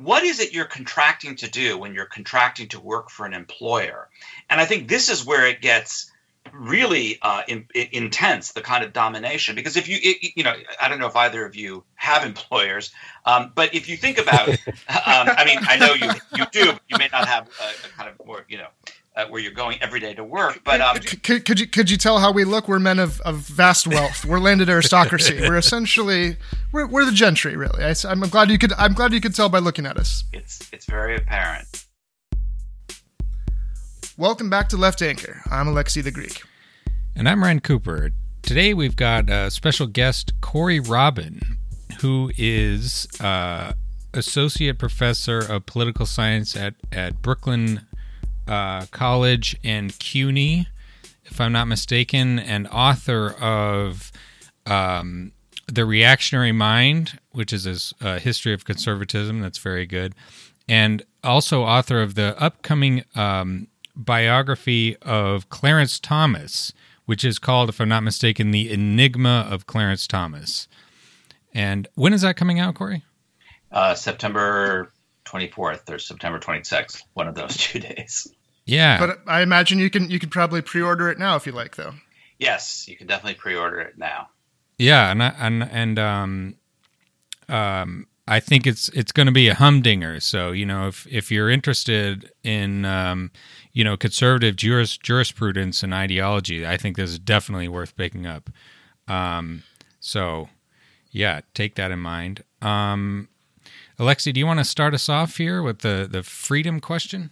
what is it you're contracting to do when you're contracting to work for an employer? And I think this is where it gets really uh, in, in, intense the kind of domination because if you it, you know i don't know if either of you have employers um, but if you think about um, i mean i know you you do but you may not have a, a kind of more you know uh, where you're going every day to work. But um, could, could, could, you could you tell how we look? We're men of, of vast wealth. We're landed aristocracy. we're essentially we're, we're the gentry, really. I, am glad you could I'm glad you could tell by looking at us. It's it's very apparent. Welcome back to Left Anchor. I'm Alexi the Greek, and I'm Ryan Cooper. Today we've got a special guest, Corey Robin, who is uh, associate professor of political science at at Brooklyn uh, College and CUNY, if I'm not mistaken, and author of um, The Reactionary Mind, which is a, history of conservatism that's very good, and also author of the upcoming um, biography of Clarence Thomas, which is called, if I'm not mistaken, The Enigma of Clarence Thomas. And when is that coming out, Corey? Uh, September 24th or September 26th, one of those two days. Yeah. But I imagine you can you could probably pre-order it now if you like though. Yes, you can definitely pre-order it now. Yeah, and I, and and um um I think it's it's going to be a humdinger. So, you know, if if you're interested in um you know, conservative juris, jurisprudence and ideology, I think this is definitely worth picking up. Um so yeah, take that in mind. Um Alexi, do you want to start us off here with the the freedom question?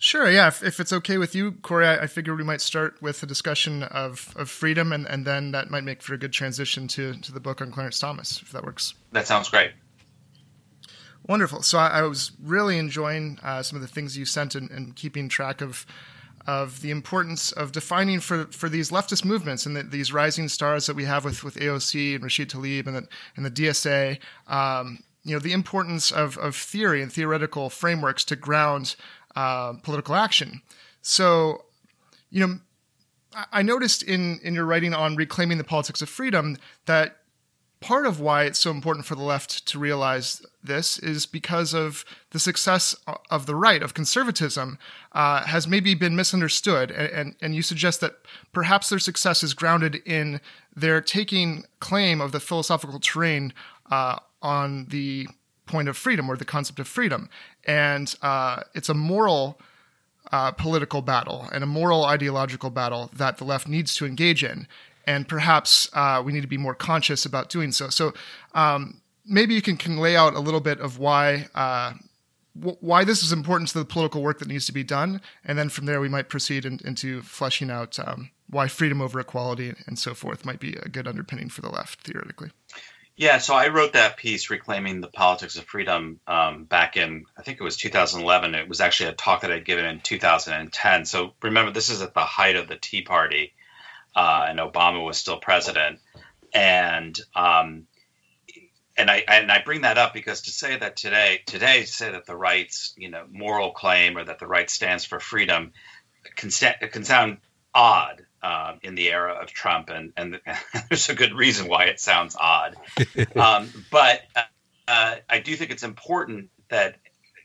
Sure, yeah. If, if it's okay with you, Corey, I, I figured we might start with a discussion of, of freedom, and, and then that might make for a good transition to, to the book on Clarence Thomas, if that works. That sounds great. Wonderful. So I, I was really enjoying uh, some of the things you sent and, and, keeping track of of the importance of defining for, for these leftist movements and the, these rising stars that we have with, with AOC and Rashid Tlaib and the, and the DSA. Um, you know the importance of, of theory and theoretical frameworks to ground uh, political action. So, you know, I noticed in in your writing on reclaiming the politics of freedom that part of why it's so important for the left to realize this is because of the success of the right of conservatism uh, has maybe been misunderstood, and, and, and you suggest that perhaps their success is grounded in their taking claim of the philosophical terrain uh, on the point of freedom or the concept of freedom. And uh, it's a moral uh, political battle and a moral ideological battle that the left needs to engage in. And perhaps uh, we need to be more conscious about doing so. So um, maybe you can, can lay out a little bit of why. Uh, why this is important to the political work that needs to be done, and then from there we might proceed in, into fleshing out um, why freedom over equality and so forth might be a good underpinning for the left theoretically. Yeah, so I wrote that piece, Reclaiming the Politics of Freedom, um, back in, I think it was 2011. It was actually a talk that I'd given in 2010. So remember, this is at the height of the Tea Party, uh, and Obama was still president. And, um, and I and I bring that up because to say that today today to say that the right's you know moral claim or that the right stands for freedom can, can sound odd uh, in the era of Trump, and, and there's a good reason why it sounds odd. um, but uh, I do think it's important that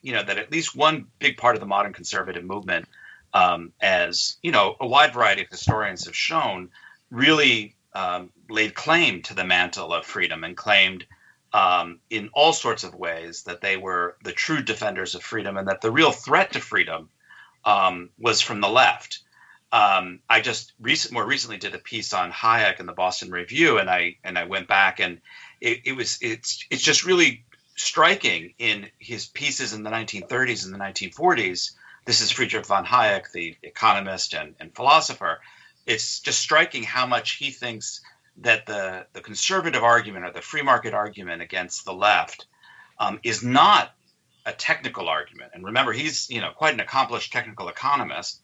you know that at least one big part of the modern conservative movement, um, as you know, a wide variety of historians have shown, really um, laid claim to the mantle of freedom and claimed. Um, in all sorts of ways, that they were the true defenders of freedom, and that the real threat to freedom um, was from the left um, I just recent, more recently did a piece on Hayek in the Boston Review, and I and I went back and it, it was it's it's just really striking in his pieces in the 1930s and the 1940s. This is Friedrich von Hayek, the economist and, and philosopher. It's just striking how much he thinks that the the conservative argument or the free market argument against the left um, is not a technical argument. And remember, he's you know quite an accomplished technical economist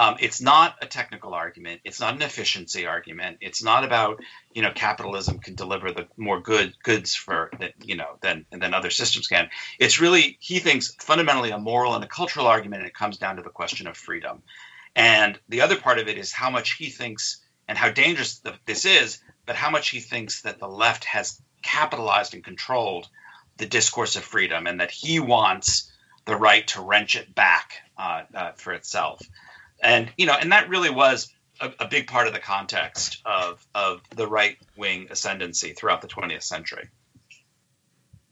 um, it's not a technical argument. It's not an efficiency argument. It's not about you know capitalism can deliver the more good goods for you know than than other systems can. It's really he thinks fundamentally a moral and a cultural argument, and it comes down to the question of freedom. And the other part of it is how much he thinks and how dangerous this is, but how much he thinks that the left has capitalized and controlled the discourse of freedom and that he wants the right to wrench it back uh, uh, for itself. And you know, and that really was a, a big part of the context of of the right wing ascendancy throughout the 20th century.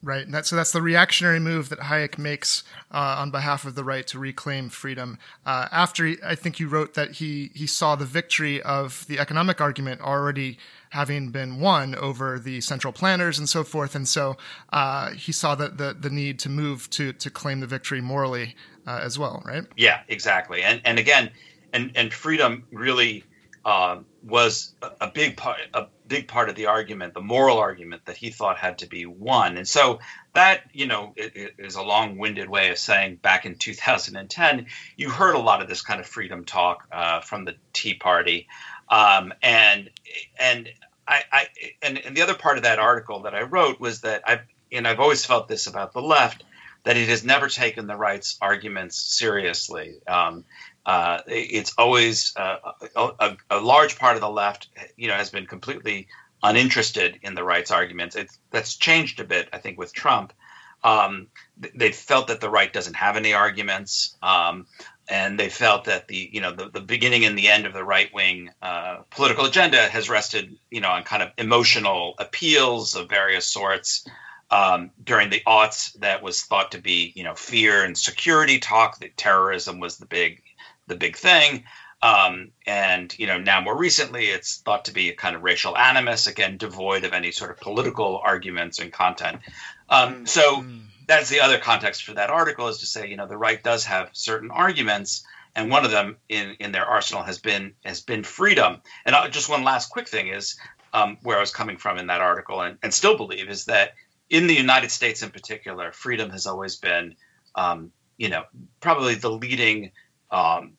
Right. And that, so that's the reactionary move that Hayek makes uh, on behalf of the right to reclaim freedom. Uh, after he, I think you wrote that he, he saw the victory of the economic argument already having been won over the central planners and so forth. And so uh, he saw the, the, the, need to move to, to claim the victory morally uh, as well, right? Yeah, exactly. And, and again, and, and freedom really uh, was a big part a big part of the argument, the moral argument that he thought had to be won. And so that you know is a long-winded way of saying back in 2010, you heard a lot of this kind of freedom talk uh, from the Tea Party, um, and and I, I and, and the other part of that article that I wrote was that I've and I've always felt this about the left that it has never taken the right's arguments seriously. Um, uh, it's always uh, a, a, large part of the left, you know, has been completely uninterested in the right's arguments. It's, that's changed a bit, I think, with Trump. Um, they felt that the right doesn't have any arguments, um, and they felt that the you know the, the beginning and the end of the right wing uh, political agenda has rested you know on kind of emotional appeals of various sorts. Um, during the aughts, that was thought to be you know fear and security talk. That terrorism was the big the big thing. Um, and you know now more recently it's thought to be a kind of racial animus again devoid of any sort of political arguments and content um, so mm. that's the other context for that article is to say you know the right does have certain arguments and one of them in, in their arsenal has been has been freedom and I'll, just one last quick thing is um, where i was coming from in that article and, and still believe is that in the united states in particular freedom has always been um, you know probably the leading um,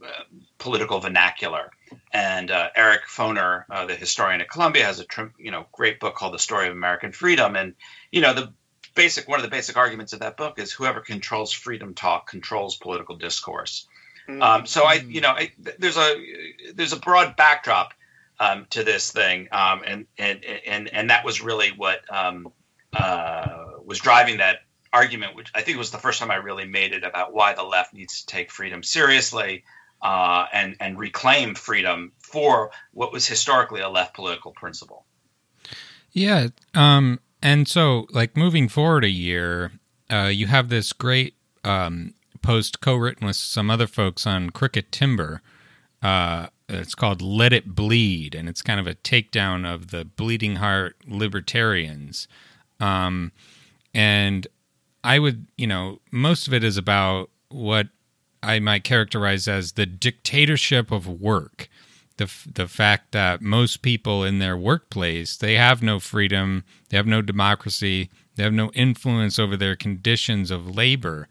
political vernacular. And uh, Eric Foner, uh, the historian at Columbia, has a you know great book called The Story of American Freedom. And you know the basic one of the basic arguments of that book is whoever controls freedom talk controls political discourse. Mm-hmm. Um, so I you know I, there's a there's a broad backdrop um, to this thing, um, and and and and that was really what um, uh, was driving that argument, which I think was the first time I really made it about why the left needs to take freedom seriously uh, and and reclaim freedom for what was historically a left political principle. Yeah, um, and so like moving forward a year, uh, you have this great um, post co-written with some other folks on Crooked Timber. Uh, it's called "Let It Bleed," and it's kind of a takedown of the bleeding heart libertarians. Um, and I would, you know, most of it is about what I might characterize as the dictatorship of work. The, the fact that most people in their workplace they have no freedom they have no democracy they have no influence over their conditions of labor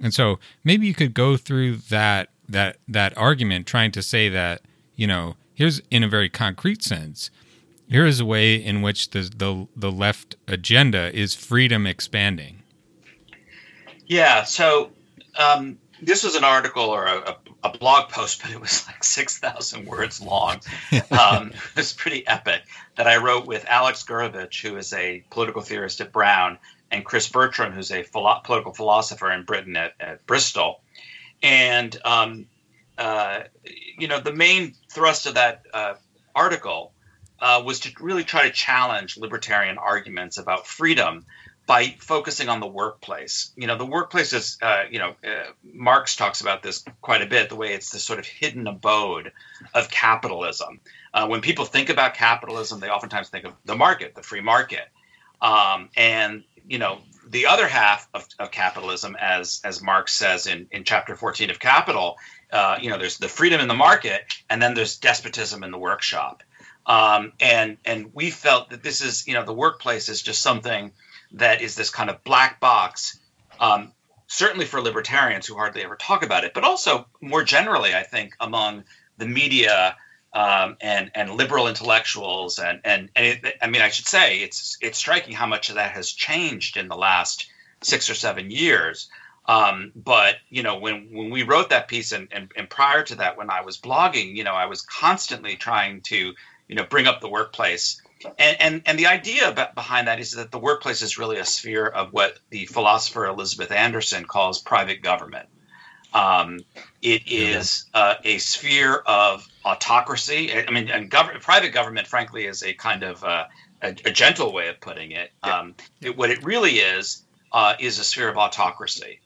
and so maybe you could go through that that that argument trying to say that you know here's in a very concrete sense here is a way in which the the, the left agenda is freedom expanding yeah. So um, this was an article or a, a, blog post, but it was like 6,000 words long. Um, it was pretty epic that I wrote with Alex Gourevitch, who is a political theorist at Brown, and Chris Bertram, who's a philo- political philosopher in Britain at, at Bristol. And, um, uh, you know, the main thrust of that uh, article uh, was to really try to challenge libertarian arguments about freedom by focusing on the workplace. You know, the workplace is, uh, you know, uh, Marx talks about this quite a bit, the way it's the sort of hidden abode of capitalism. Uh, when people think about capitalism, they oftentimes think of the market, the free market. Um, and, you know, the other half of, of, capitalism, as, as Marx says in, in chapter 14 of Capital, uh, you know, there's the freedom in the market, and then there's despotism in the workshop. Um, and and we felt that this is, you know, the workplace is just something – that is this kind of black box, um, certainly for libertarians who hardly ever talk about it, but also more generally, I think, among the media um, and and liberal intellectuals and and, and it, I mean, I should say it's it's striking how much of that has changed in the last six or seven years. Um, but you know, when when we wrote that piece and, and and prior to that, when I was blogging, you know, I was constantly trying to you know bring up the workplace and, and and the idea behind that is that the workplace is really a sphere of what the philosopher Elizabeth Anderson calls private government. Um, it is uh, a sphere of autocracy. I mean, and gov- private government, frankly, is a kind of uh, a, a, gentle way of putting it. Um, it what it really is uh, is a sphere of autocracy.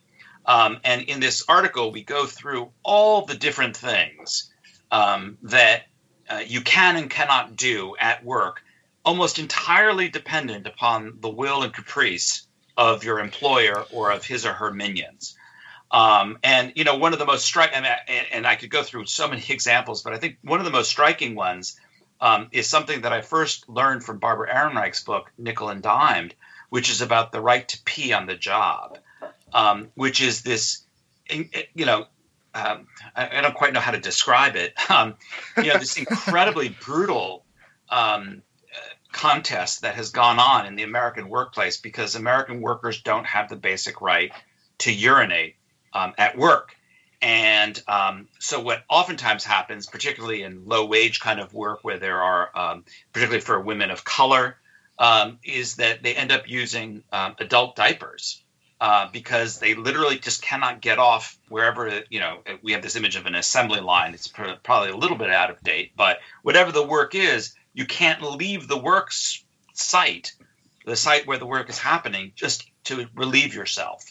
Um, and in this article, we go through all the different things um, that uh, you can and cannot do at work, almost entirely dependent upon the will and caprice of your employer or of his or her minions. Um, and you know, one of the most striking, and, and, I could go through so many examples, but I think one of the most striking ones um, is something that I first learned from Barbara Ehrenreich's book, Nickel and Dimed, which is about the right to pee on the job, um, which is this, you know, um, I, I, don't quite know how to describe it. Um, you know, this incredibly brutal um, contest that has gone on in the American workplace because American workers don't have the basic right to urinate um, at work. And um, so, what oftentimes happens, particularly in low wage kind of work where there are, um, particularly for women of color, um, is that they end up using um, adult diapers uh, because they literally just cannot get off wherever, you know, we have this image of an assembly line. It's probably a little bit out of date, but whatever the work is, you can't leave the work site, the site where the work is happening, just to relieve yourself.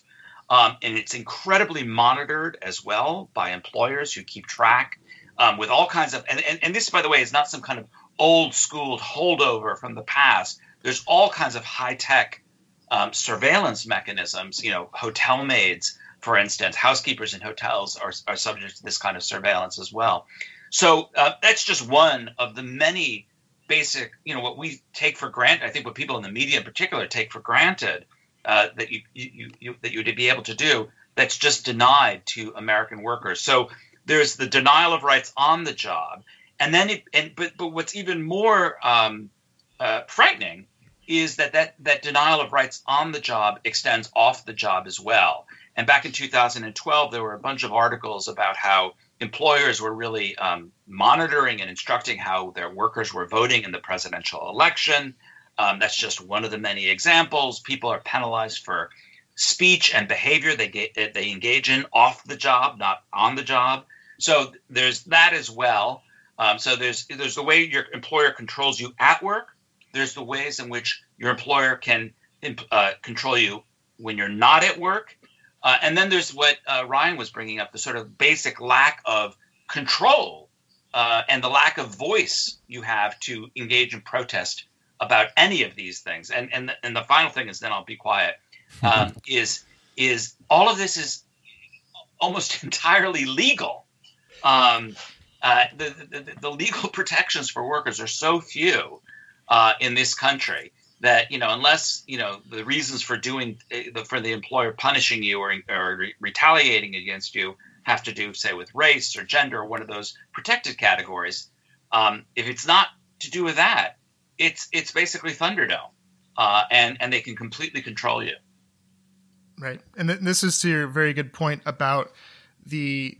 Um, and it's incredibly monitored as well by employers who keep track um, with all kinds of and, and, and this by the way is not some kind of old school holdover from the past there's all kinds of high tech um, surveillance mechanisms you know hotel maids for instance housekeepers in hotels are, are subject to this kind of surveillance as well so uh, that's just one of the many basic you know what we take for granted i think what people in the media in particular take for granted uh, that you, you, you that you would be able to do that's just denied to American workers. So there's the denial of rights on the job, and then it, and but but what's even more um, uh, frightening is that, that that denial of rights on the job extends off the job as well. And back in 2012, there were a bunch of articles about how employers were really um, monitoring and instructing how their workers were voting in the presidential election. Um, that's just one of the many examples. People are penalized for speech and behavior they get, they engage in off the job, not on the job. So there's that as well. Um, so there's there's the way your employer controls you at work. There's the ways in which your employer can uh, control you when you're not at work. Uh, and then there's what uh, Ryan was bringing up the sort of basic lack of control uh, and the lack of voice you have to engage in protest about any of these things. And and and the final thing is, then I'll be quiet. Um, is is all of this is almost entirely legal. Um, uh, the, the, the, legal protections for workers are so few uh, in this country that you know unless you know the reasons for doing uh, for the employer punishing you or, or re- retaliating against you have to do say with race or gender or one of those protected categories um, if it's not to do with that it's it's basically Thunderdome, uh, and and they can completely control you. Right, and th- this is to your very good point about the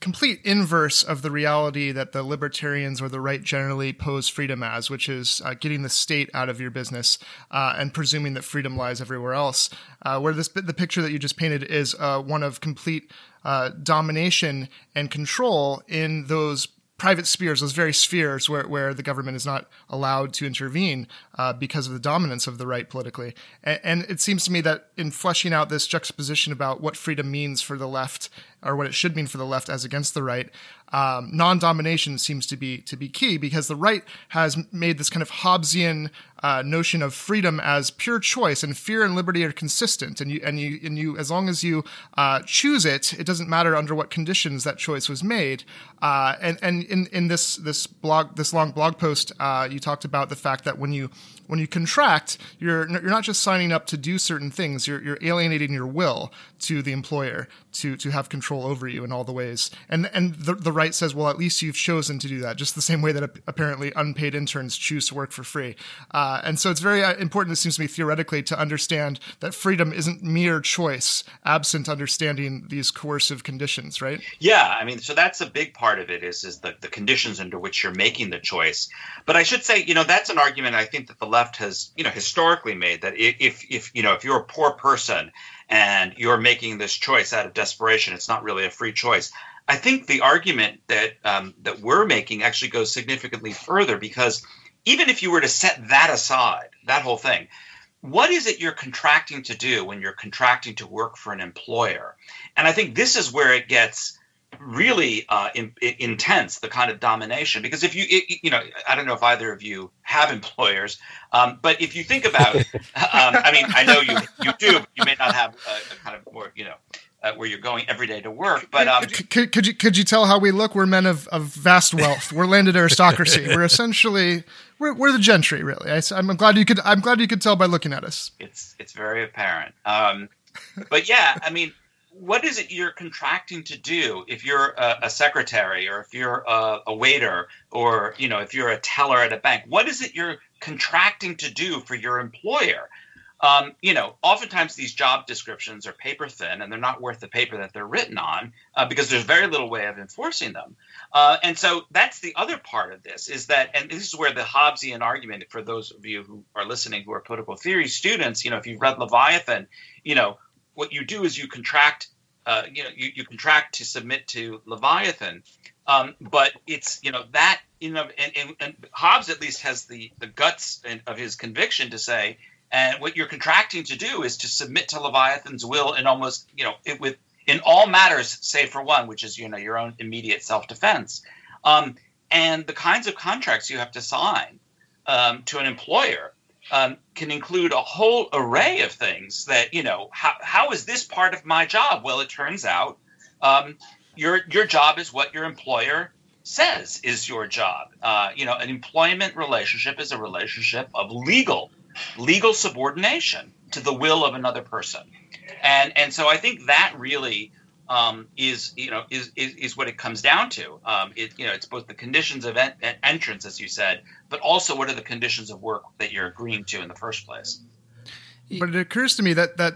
complete inverse of the reality that the libertarians or the right generally pose freedom as, which is uh, getting the state out of your business uh, and presuming that freedom lies everywhere else. Uh, where this the picture that you just painted is uh, one of complete uh, domination and control in those private spheres, those very spheres where, where the government is not allowed to intervene uh, because of the dominance of the right politically. And, and, it seems to me that in fleshing out this juxtaposition about what freedom means for the left or what it should mean for the left as against the right, um, non-domination seems to be to be key because the right has made this kind of Hobbesian uh, notion of freedom as pure choice, and fear and liberty are consistent. And you and you and you, as long as you uh, choose it, it doesn't matter under what conditions that choice was made. Uh, and and in in this this blog this long blog post, uh, you talked about the fact that when you when you contract, you're you're not just signing up to do certain things. You're you're alienating your will to the employer to to have control over you in all the ways. And and the the right says, well, at least you've chosen to do that, just the same way that apparently unpaid interns choose to work for free. Uh, and so it's very uh, important, it seems to me, theoretically, to understand that freedom isn't mere choice absent understanding these coercive conditions, right? Yeah, I mean, so that's a big part of it is is the, the conditions under which you're making the choice. But I should say, you know, that's an argument I think that the left has, you know, historically made that if if you know if you're a poor person and you're making this choice out of desperation, it's not really a free choice. I think the argument that um, that we're making actually goes significantly further because even if you were to set that aside, that whole thing, what is it you're contracting to do when you're contracting to work for an employer? And I think this is where it gets really uh, in, in, intense the kind of domination because if you it, you know i don't know if either of you have employers um, but if you think about um, i mean i know you you do but you may not have a, a kind of more you know uh, where you're going every day to work. But um, could, could, you could you tell how we look? We're men of, of vast wealth. We're landed aristocracy. we're essentially we're, we're the gentry, really. I, am glad you could I'm glad you could tell by looking at us. It's it's very apparent. Um, but yeah, I mean, what is it you're contracting to do if you're a, a secretary or if you're a, a waiter or you know if you're a teller at a bank? What is it you're contracting to do for your employer? Um, you know, oftentimes these job descriptions are paper thin and they're not worth the paper that they're written on uh, because there's very little way of enforcing them. Uh, and so that's the other part of this is that, and this is where the Hobbesian argument, for those of you who are listening who are political theory students, you know, if you've read Leviathan, you know, what you do is you contract, uh, you know, you, you contract to submit to Leviathan. Um, but it's, you know, that, you know, and, and, and Hobbes at least has the, the guts of his conviction to say, and what you're contracting to do is to submit to Leviathan's will in almost, you know, it, with in all matters save for one, which is you know your own immediate self-defense. Um, and the kinds of contracts you have to sign um, to an employer um, can include a whole array of things that you know. How, how is this part of my job? Well, it turns out um, your your job is what your employer says is your job. Uh, you know, an employment relationship is a relationship of legal legal subordination to the will of another person. And and so I think that really um, is you know is, is, is what it comes down to. Um, it you know it's both the conditions of en- entrance, as you said, but also what are the conditions of work that you're agreeing to in the first place. But it occurs to me that that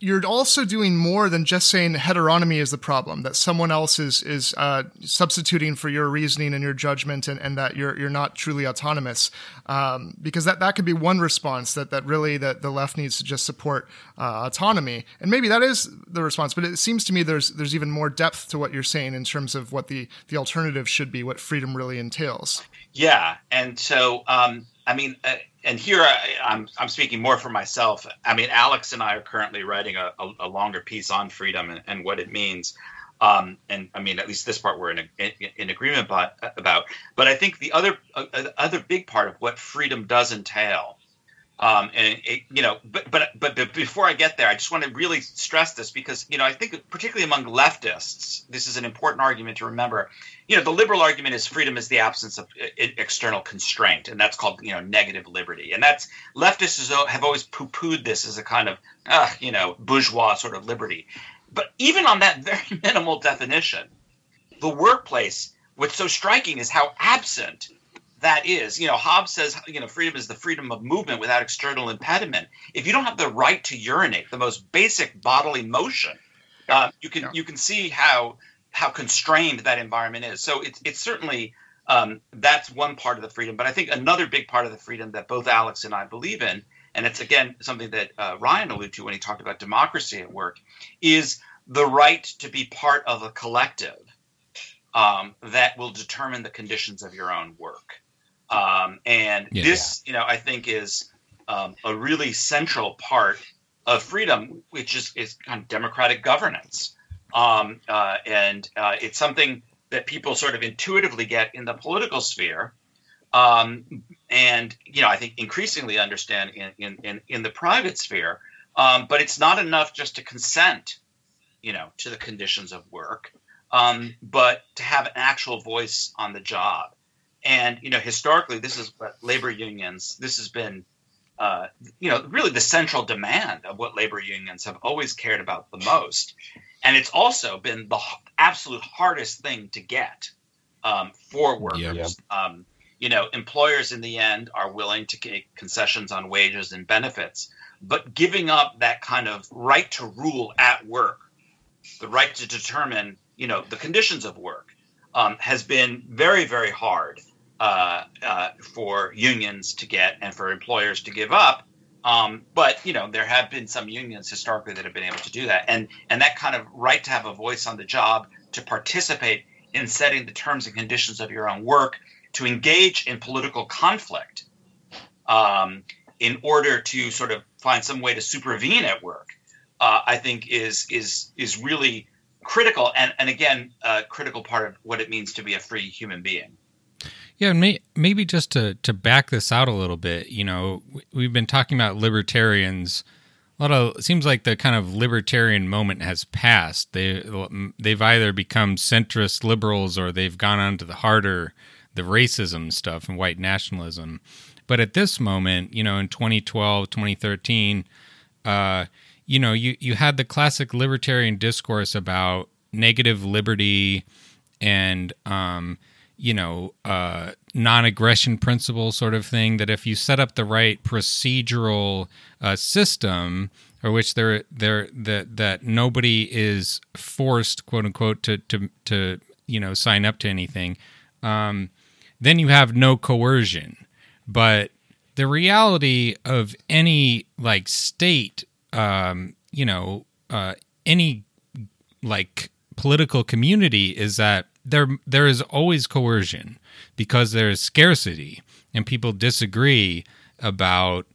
you're also doing more than just saying heteronomy is the problem that someone else is is uh, substituting for your reasoning and your judgment and, and that you're you're not truly autonomous. Um, because that that could be one response that that really that the left needs to just support uh, autonomy. And maybe that is the response but it seems to me there's there's even more depth to what you're saying in terms of what the the alternative should be what freedom really entails yeah and so um, I mean, uh, and here I, am I'm, I'm speaking more for myself. I mean, Alex and I are currently writing a, a, a longer piece on freedom and, and what it means. Um, and I mean, at least this part we're in, in, agreement about, about. But I think the other uh, other big part of what freedom does entail um, and it, you know, but, but but before I get there, I just want to really stress this because you know I think particularly among leftists, this is an important argument to remember. You know, the liberal argument is freedom is the absence of external constraint, and that's called you know negative liberty, and that's leftists have always poo-pooed this as a kind of uh, you know bourgeois sort of liberty. But even on that very minimal definition, the workplace, what's so striking is how absent that is. You know, Hobbes says, you know, freedom is the freedom of movement without external impediment. If you don't have the right to urinate, the most basic bodily motion, uh, you can yeah. you can see how how constrained that environment is. So it's it's certainly um, that's one part of the freedom. But I think another big part of the freedom that both Alex and I believe in, and it's again something that uh, Ryan alluded to when he talked about democracy at work, is the right to be part of a collective um, that will determine the conditions of your own work. Um, and yeah, this, yeah. you know, I think is um, a really central part of freedom, which is, is kind of democratic governance. Um, uh, and uh, it's something that people sort of intuitively get in the political sphere. Um, and, you know, I think increasingly understand in, in, in, in the private sphere. Um, but it's not enough just to consent, you know, to the conditions of work, um, but to have an actual voice on the job. And you know, historically, this is what labor unions. This has been, uh, you know, really the central demand of what labor unions have always cared about the most. And it's also been the absolute hardest thing to get um, for workers. Um, you know, employers in the end are willing to make concessions on wages and benefits, but giving up that kind of right to rule at work, the right to determine, you know, the conditions of work, um, has been very, very hard uh, uh, for unions to get and for employers to give up. Um, but you know, there have been some unions historically that have been able to do that, and and that kind of right to have a voice on the job, to participate in setting the terms and conditions of your own work, to engage in political conflict, um, in order to sort of find some way to supervene at work, uh, I think is is is really critical, and and again, a critical part of what it means to be a free human being. Yeah, may, maybe just to to back this out a little bit, you know, we've been talking about libertarians. A lot of it seems like the kind of libertarian moment has passed. They they've either become centrist liberals or they've gone on to the harder the racism stuff and white nationalism. But at this moment, you know, in 2012, 2013, uh, you know, you you had the classic libertarian discourse about negative liberty and um, you know, uh, non-aggression principle sort of thing. That if you set up the right procedural uh, system, or which there there that that nobody is forced, quote unquote, to to to you know sign up to anything, um, then you have no coercion. But the reality of any like state, um, you know, uh, any like political community is that there there is always coercion because there is scarcity and people disagree about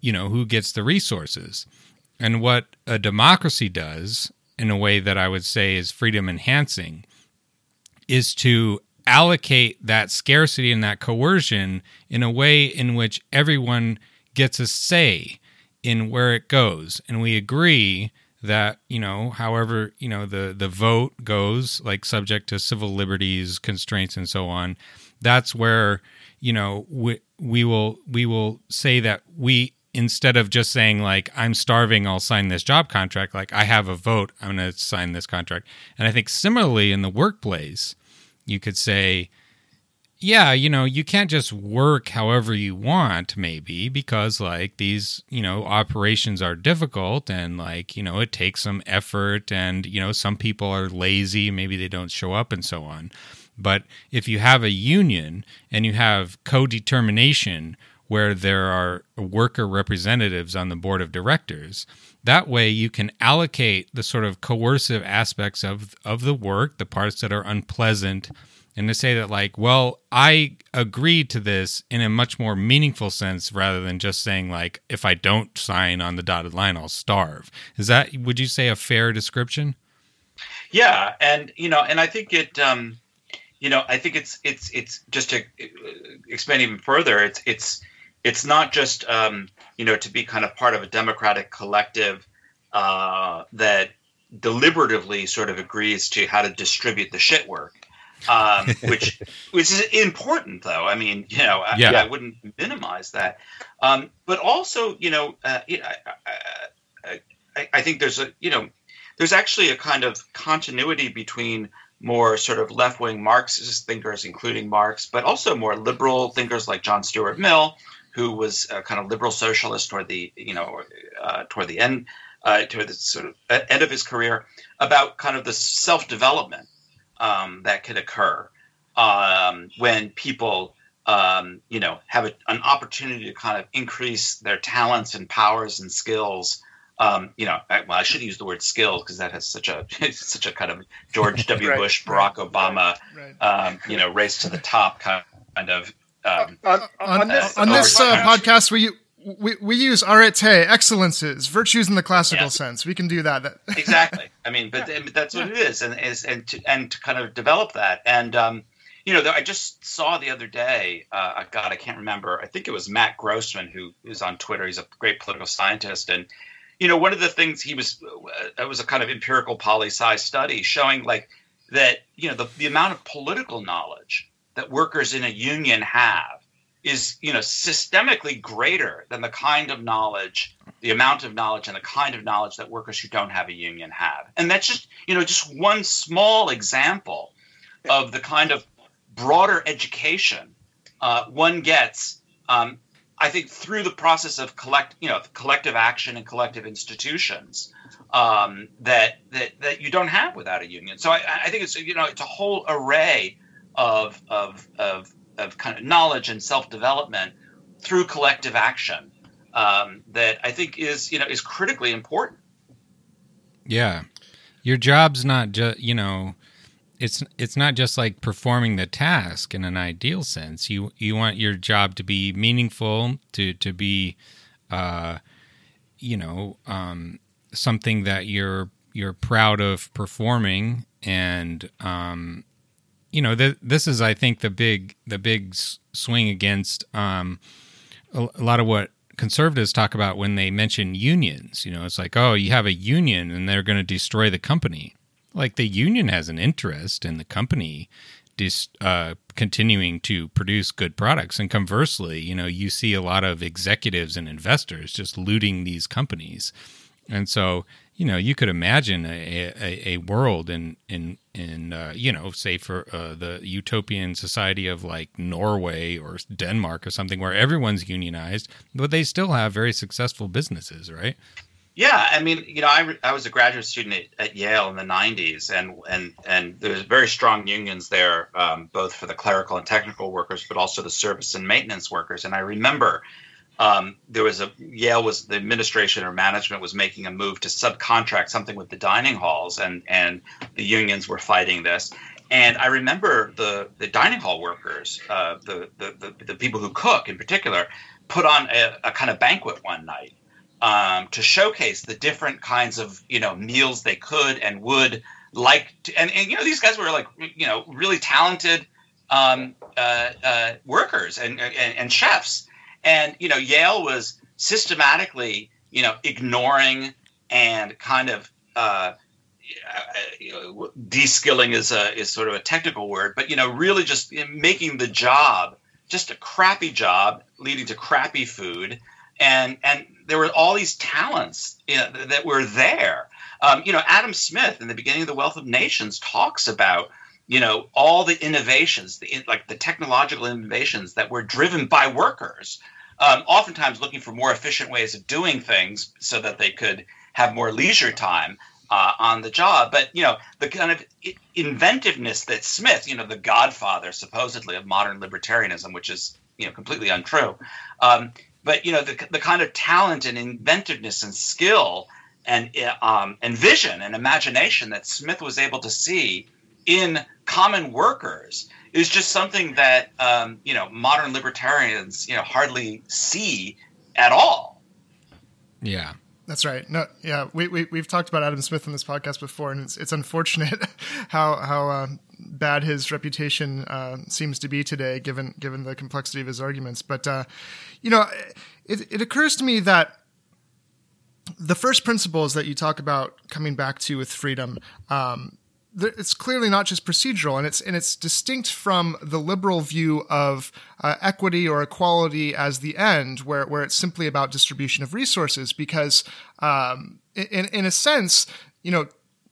you know who gets the resources. And what a democracy does in a way that i would say is freedom enhancing is to allocate that scarcity and that coercion in a way in which everyone gets a say in where it goes. And we agree that you know however you know the the vote goes like subject to civil liberties constraints and so on that's where you know we, we will we will say that we instead of just saying like i'm starving i'll sign this job contract like i have a vote i'm going to sign this contract. And i think similarly in the workplace you could say yeah, you know, you can't just work however you want, maybe, because like these, you know, operations are difficult and like, you know, it takes some effort and, you know, some people are lazy, maybe they don't show up and so on. But if you have a union and you have co determination where there are worker representatives on the board of directors, that way you can allocate the sort of coercive aspects of, of the work, the parts that are unpleasant and to say that like well i agree to this in a much more meaningful sense rather than just saying like if i don't sign on the dotted line i'll starve. Is that would you say a fair description? Yeah and you know and i think it um you know i think it's it's it's just to uh, expand even further it's it's it's not just um you know to be kind of part of a democratic collective uh that deliberatively sort of agrees to how to distribute the shit work um, which which is important though. I mean, you know, yeah. I, I wouldn't minimize that. Um, but also, you know, uh, I, I, I, think there's a you know, there's actually a kind of continuity between more sort of left wing Marxist thinkers, including Marx, but also more liberal thinkers like John Stuart Mill, who was a kind of liberal socialist toward the you know uh, toward the end. Uh, toward the sort of end of his career, about kind of the self development um, that could occur um, when people, um, you know, have a, an opportunity to kind of increase their talents and powers and skills. Um, you know, I, well, I should use the word skills because that has such a such a kind of George W. right, Bush, Barack right, Obama, right, um, you know, race to the top kind of. Um, on, on, on, this, on this uh, podcast, we we, we use arete, excellences, virtues in the classical yeah. sense. We can do that. exactly. I mean, but yeah. that's what it is, and is and to and to kind of develop that. And um, you know, I just saw the other day. Uh, God, I can't remember. I think it was Matt Grossmann who is on Twitter. He's a great political scientist, and you know, one of the things he was uh, it was a kind of empirical poli sci study showing like that you know the, the amount of political knowledge that workers in a union have is you know systemically greater than the kind of knowledge the amount of knowledge and the kind of knowledge that workers who don't have a union have and that's just you know just one small example of the kind of broader education uh, one gets, um, I think, through the process of collect, you know, collective action and collective institutions um, that that that you don't have without a union. So I, I think it's you know it's a whole array of of of of kind of knowledge and self development through collective action um, that I think is you know is critically important. Yeah, your job's not just you know it's it's not just like performing the task in an ideal sense. You you want your job to be meaningful, to to be, uh, you know, um, something that you're you're proud of performing, and um, you know, th- this is I think the big the big swing against um, a, a lot of what conservatives talk about when they mention unions. You know, it's like, oh, you have a union and they're going to destroy the company. Like the union has an interest in the company dis, uh, continuing to produce good products. And conversely you know you see a lot of executives and investors just looting these companies. And so you know you could imagine a, a, a world in in in uh, you know say for uh, the utopian society of like Norway or Denmark or something where everyone's unionized but they still have very successful businesses right yeah, I mean, you know, I, I was a graduate student at, at Yale in the '90s, and and and there was very strong unions there, um, both for the clerical and technical workers, but also the service and maintenance workers. And I remember um, there was a Yale was the administration or management was making a move to subcontract something with the dining halls, and and the unions were fighting this. And I remember the the dining hall workers, uh, the, the, the the people who cook in particular, put on a, a kind of banquet one night um, to showcase the different kinds of you know meals they could and would like to, and, and you know these guys were like you know really talented um, uh, uh, workers and, and, and chefs and you know Yale was systematically you know ignoring and kind of uh, de-skilling is a is sort of a technical word, but you know really just making the job just a crappy job, leading to crappy food, and and there were all these talents you know, that were there. Um, you know, Adam Smith in the beginning of the Wealth of Nations talks about you know all the innovations, the, like the technological innovations that were driven by workers, um, oftentimes looking for more efficient ways of doing things so that they could have more leisure time uh, on the job. But you know, the kind of inventiveness that Smith, you know, the godfather supposedly of modern libertarianism, which is you know completely untrue. Um, but you know the, the kind of talent and inventiveness and skill and um, and vision and imagination that Smith was able to see in common workers is just something that um, you know modern libertarians you know hardly see at all. Yeah. That's right. No, yeah, we, we we've talked about Adam Smith on this podcast before, and it's it's unfortunate how how uh, bad his reputation uh, seems to be today, given given the complexity of his arguments. But uh, you know, it, it occurs to me that the first principles that you talk about coming back to with freedom. Um, it's clearly not just procedural, and it's and it's distinct from the liberal view of uh, equity or equality as the end, where where it's simply about distribution of resources. Because um, in in a sense, you know,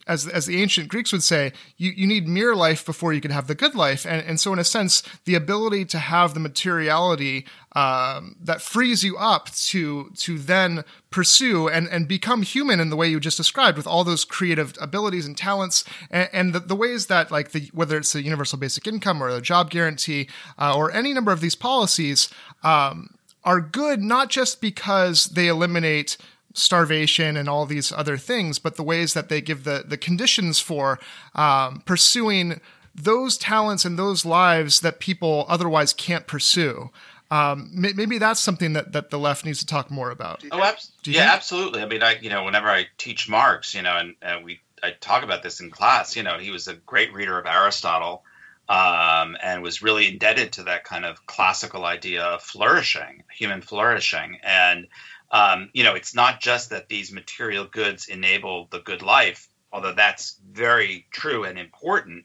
as as the ancient Greeks would say, you, you need mere life before you can have the good life. And, and so, in a sense, the ability to have the materiality um, that frees you up to to then pursue and, and become human in the way you just described, with all those creative abilities and talents, and, and the, the, ways that, like the whether it's a universal basic income or a job guarantee uh, or any number of these policies. Um, are good not just because they eliminate starvation and all these other things, but the ways that they give the the conditions for um, pursuing those talents and those lives that people otherwise can't pursue. Um, maybe that's something that, that the left needs to talk more about. Oh, ab- yeah, think? absolutely. I mean, I you know, whenever I teach Marx, you know, and, and we I talk about this in class. You know, he was a great reader of Aristotle. Um, and was really indebted to that kind of classical idea of flourishing, human flourishing. And um, you know, it's not just that these material goods enable the good life, although that's very true and important.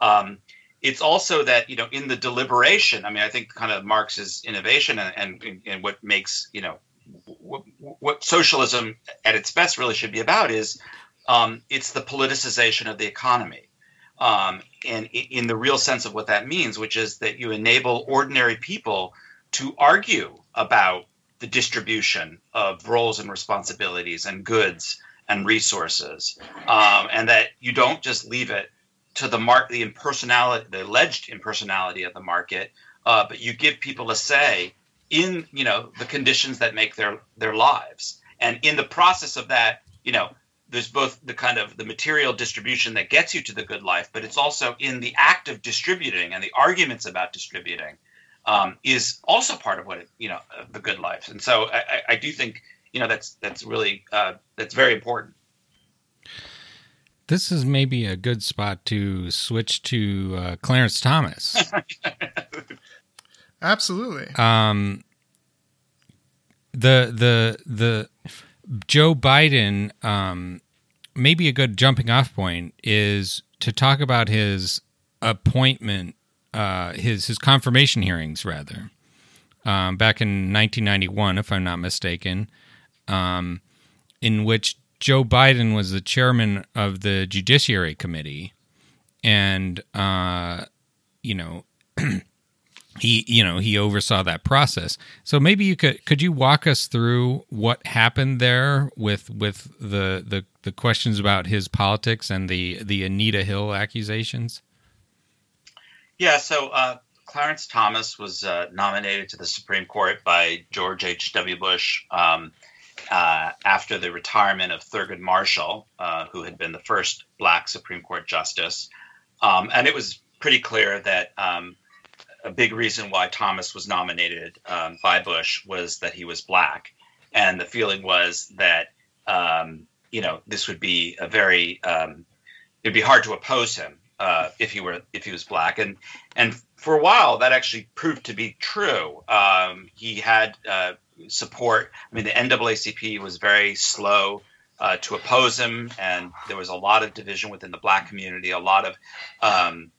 Um, it's also that you know in the deliberation. I mean, I think kind of Marx's innovation and and, and what makes you know what, what, socialism at its best really should be about is um, it's the politicization of the economy. um, and in the real sense of what that means, which is that you enable ordinary people to argue about the distribution of roles and responsibilities and goods and resources, um, and that you don't just leave it to the mark the impersonality, the alleged impersonality of the market, uh, but you give people a say in you know the conditions that make their their lives, and in the process of that, you know, there's both the kind of the material distribution that gets you to the good life, but it's also in the act of distributing and the arguments about distributing um, is also part of what it, you know the good life. And so I, I do think you know that's that's really uh, that's very important. This is maybe a good spot to switch to uh, Clarence Thomas. Absolutely. Um, the the the Joe Biden, um, maybe a good jumping off point is to talk about his appointment, uh, his his confirmation hearings rather, um, back in 1991, if I'm not mistaken, um, in which Joe Biden was the chairman of the Judiciary Committee, and uh, you know. he you know he oversaw that process so maybe you could could you walk us through what happened there with with the the, the questions about his politics and the the anita hill accusations yeah so uh, clarence thomas was uh, nominated to the supreme court by george h.w bush um, uh, after the retirement of thurgood marshall uh, who had been the first black supreme court justice. Um, and it was pretty clear that um, a big reason why Thomas was nominated um, by Bush was that he was black, and the feeling was that um, you know this would be a very um, it'd be hard to oppose him uh, if he were if he was black, and and for a while that actually proved to be true. Um, he had uh, support. I mean, the NAACP was very slow. Uh, to oppose him, and there was a lot of division within the black community, a lot of um,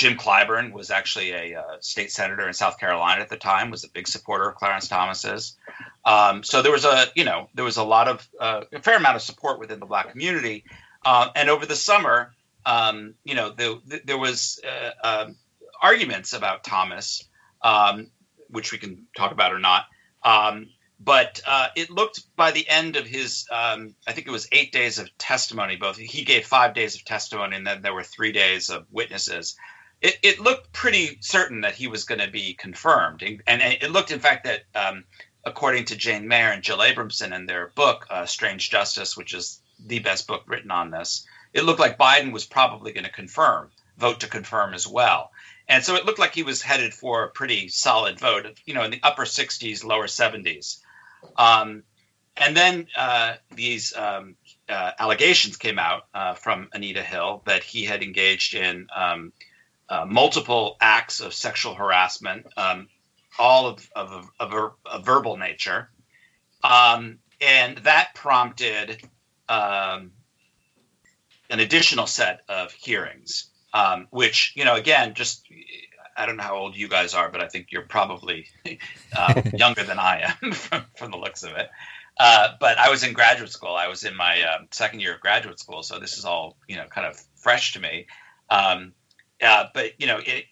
Jim Clyburn was actually a uh, state senator in South Carolina at the time, was a big supporter of Clarence Thomas's. Um, so there was a, you know, there was a lot of, uh, a fair amount of support within the black community. Uh, and over the summer, um, you know, the, the, there was uh, um, arguments about Thomas, um, which we can talk about or not. Um, but uh, it looked by the end of his, um, I think it was eight days of testimony. Both he gave five days of testimony, and then there were three days of witnesses it, it looked pretty certain that he was going to be confirmed. And, and, it looked, in fact, that um, according to Jane Mayer and Jill Abramson in their book, uh, Strange Justice, which is the best book written on this, it looked like Biden was probably going to confirm, vote to confirm as well. And so it looked like he was headed for a pretty solid vote, you know, in the upper 60s, lower 70s. Um, and then uh, these um, uh, allegations came out uh, from Anita Hill that he had engaged in um, uh, multiple acts of sexual harassment, um, all of, of, of, a, a, verbal nature. Um, and that prompted um, an additional set of hearings, um, which, you know, again, just I don't know how old you guys are, but I think you're probably uh, younger than I am from, from, the looks of it. Uh, but I was in graduate school. I was in my um, second year of graduate school, so this is all you know kind of fresh to me. Um, uh, but you know, it,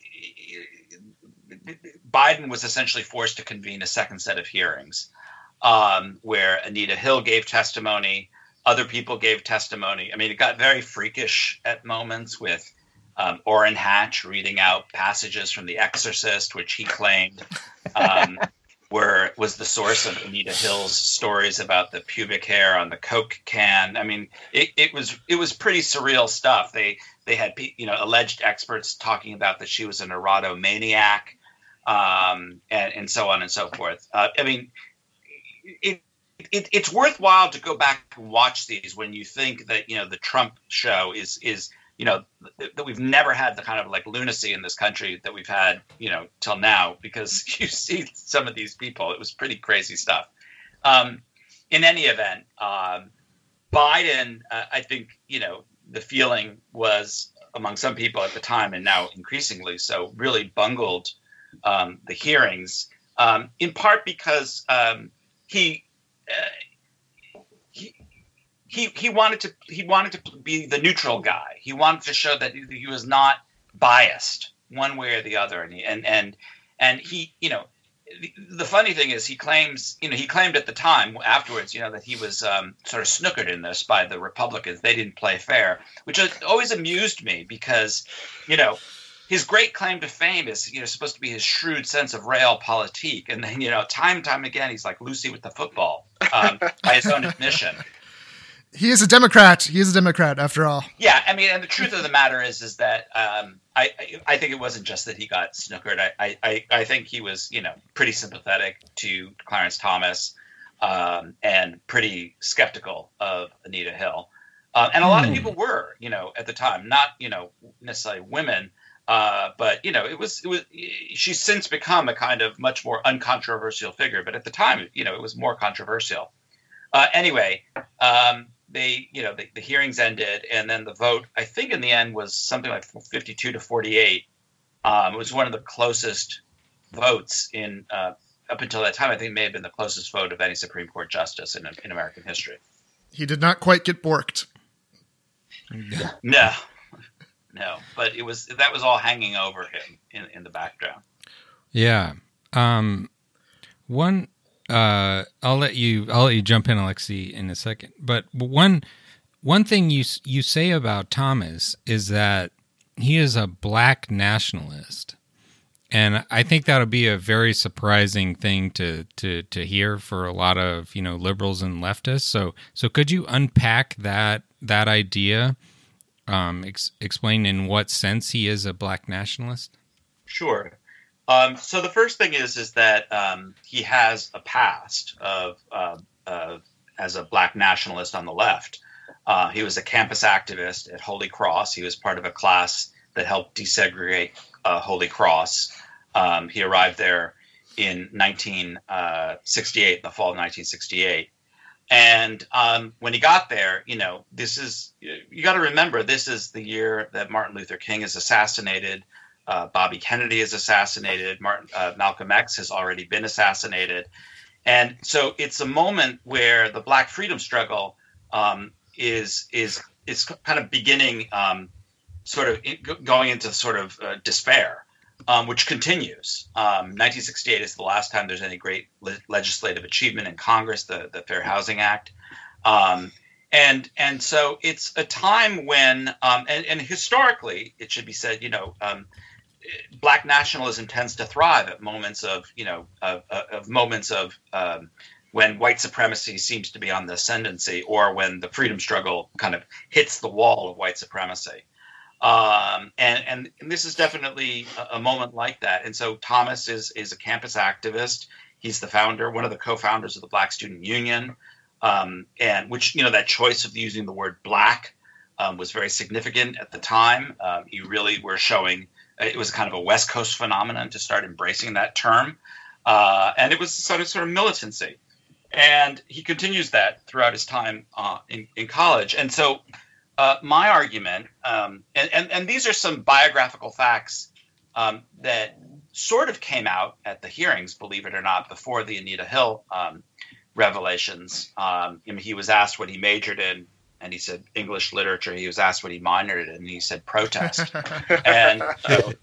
it, Biden was essentially forced to convene a second set of hearings, um, where Anita Hill gave testimony, other people gave testimony. I mean, it got very freakish at moments with um, Orrin Hatch reading out passages from The Exorcist, which he claimed um, were was the source of Anita Hill's stories about the pubic hair on the Coke can. I mean, it, it was it was pretty surreal stuff. They they had you know alleged experts talking about that she was an erotomaniac, um, and, and so on and so forth. Uh, I mean, it, it, it's worthwhile to go back and watch these when you think that you know the Trump show is is you know that we've never had the kind of like lunacy in this country that we've had you know till now because you see some of these people. It was pretty crazy stuff. Um, in any event um, biden uh, i think you know the feeling was among some people at the time and now increasingly so really bungled um, the hearings um, in part because um, he, uh, he he wanted to he wanted to be the neutral guy. He wanted to show that he was not biased one way or the other, and he, and and and he you know the, the, funny thing is he claims you know he claimed at the time afterwards you know that he was um, sort of snookered in this by the Republicans. They didn't play fair, which always amused me because you know his great claim to fame is you know supposed to be his shrewd sense of realpolitik, and then you know time and time again he's like Lucy with the football um, by his own admission. He is a Democrat. He is a Democrat after all. Yeah, I mean, and the truth of the matter is, is that um, I, I think it wasn't just that he got snookered. I, I, I think he was, you know, pretty sympathetic to Clarence Thomas, um, and pretty skeptical of Anita Hill, uh, and a lot of hmm. people were, you know, at the time, not, you know, necessarily women, uh, but you know, it was it was. She's since become a kind of much more uncontroversial figure, but at the time, you know, it was more controversial. Uh, anyway, um, they you know the, the, hearings ended, and then the vote. I think in the end was something like fifty-two to forty-eight. Um, it was one of the closest votes in uh, up until that time. I think it may have been the closest vote of any Supreme Court justice in, in American history. He did not quite get borked. no, no, but it was that was all hanging over him in, in the background. Yeah. Um, one, uh, I'll let you. I'll let you jump in, Alexi, in a second. But one, one thing you you say about Thomas is that he is a black nationalist, and I think that'll be a very surprising thing to to to hear for a lot of you know liberals and leftists. So so could you unpack that that idea? um, ex- explain in what sense he is a black nationalist? Sure. Um, so the first thing is is that um, he has a past of uh, uh, as a black nationalist on the left. Uh, he was a campus activist at Holy Cross. He was part of a class that helped desegregate uh, Holy Cross. Um, he arrived there in 1968, uh, the fall of 1968. And um, when he got there, you know, this is, you got to remember, this is the year that Martin Luther King is assassinated. Uh, Bobby Kennedy is assassinated. Martin, uh, Malcolm X has already been assassinated. And so it's a moment where the Black freedom struggle um, is, is, is kind of beginning, um, sort of going into sort of uh, despair um, which continues. Um, 1968 is the last time there's any great le- legislative achievement in Congress, the, the Fair Housing Act. Um, and and so it's a time when um, and, and, historically it should be said you know um, black nationalism tends to thrive at moments of you know of, of moments of um, when white supremacy seems to be on the ascendancy or when the freedom struggle kind of hits the wall of white supremacy um, and, and, and this is definitely a, a, moment like that. And so Thomas is is a campus activist. He's the founder, one of the co-founders of the Black Student Union, um, and which you know that choice of using the word black um, was very significant at the time. Um, you really were showing it was kind of a West Coast phenomenon to start embracing that term, uh, and it was sort of sort of militancy. And he continues that throughout his time uh, in, in college. And so uh, my argument, um, and, and, and, these are some biographical facts um, that sort of came out at the hearings, believe it or not, before the Anita Hill um, revelations. Um, he was asked what he majored in, and he said English literature. He was asked what he minored in, and he said protest. and you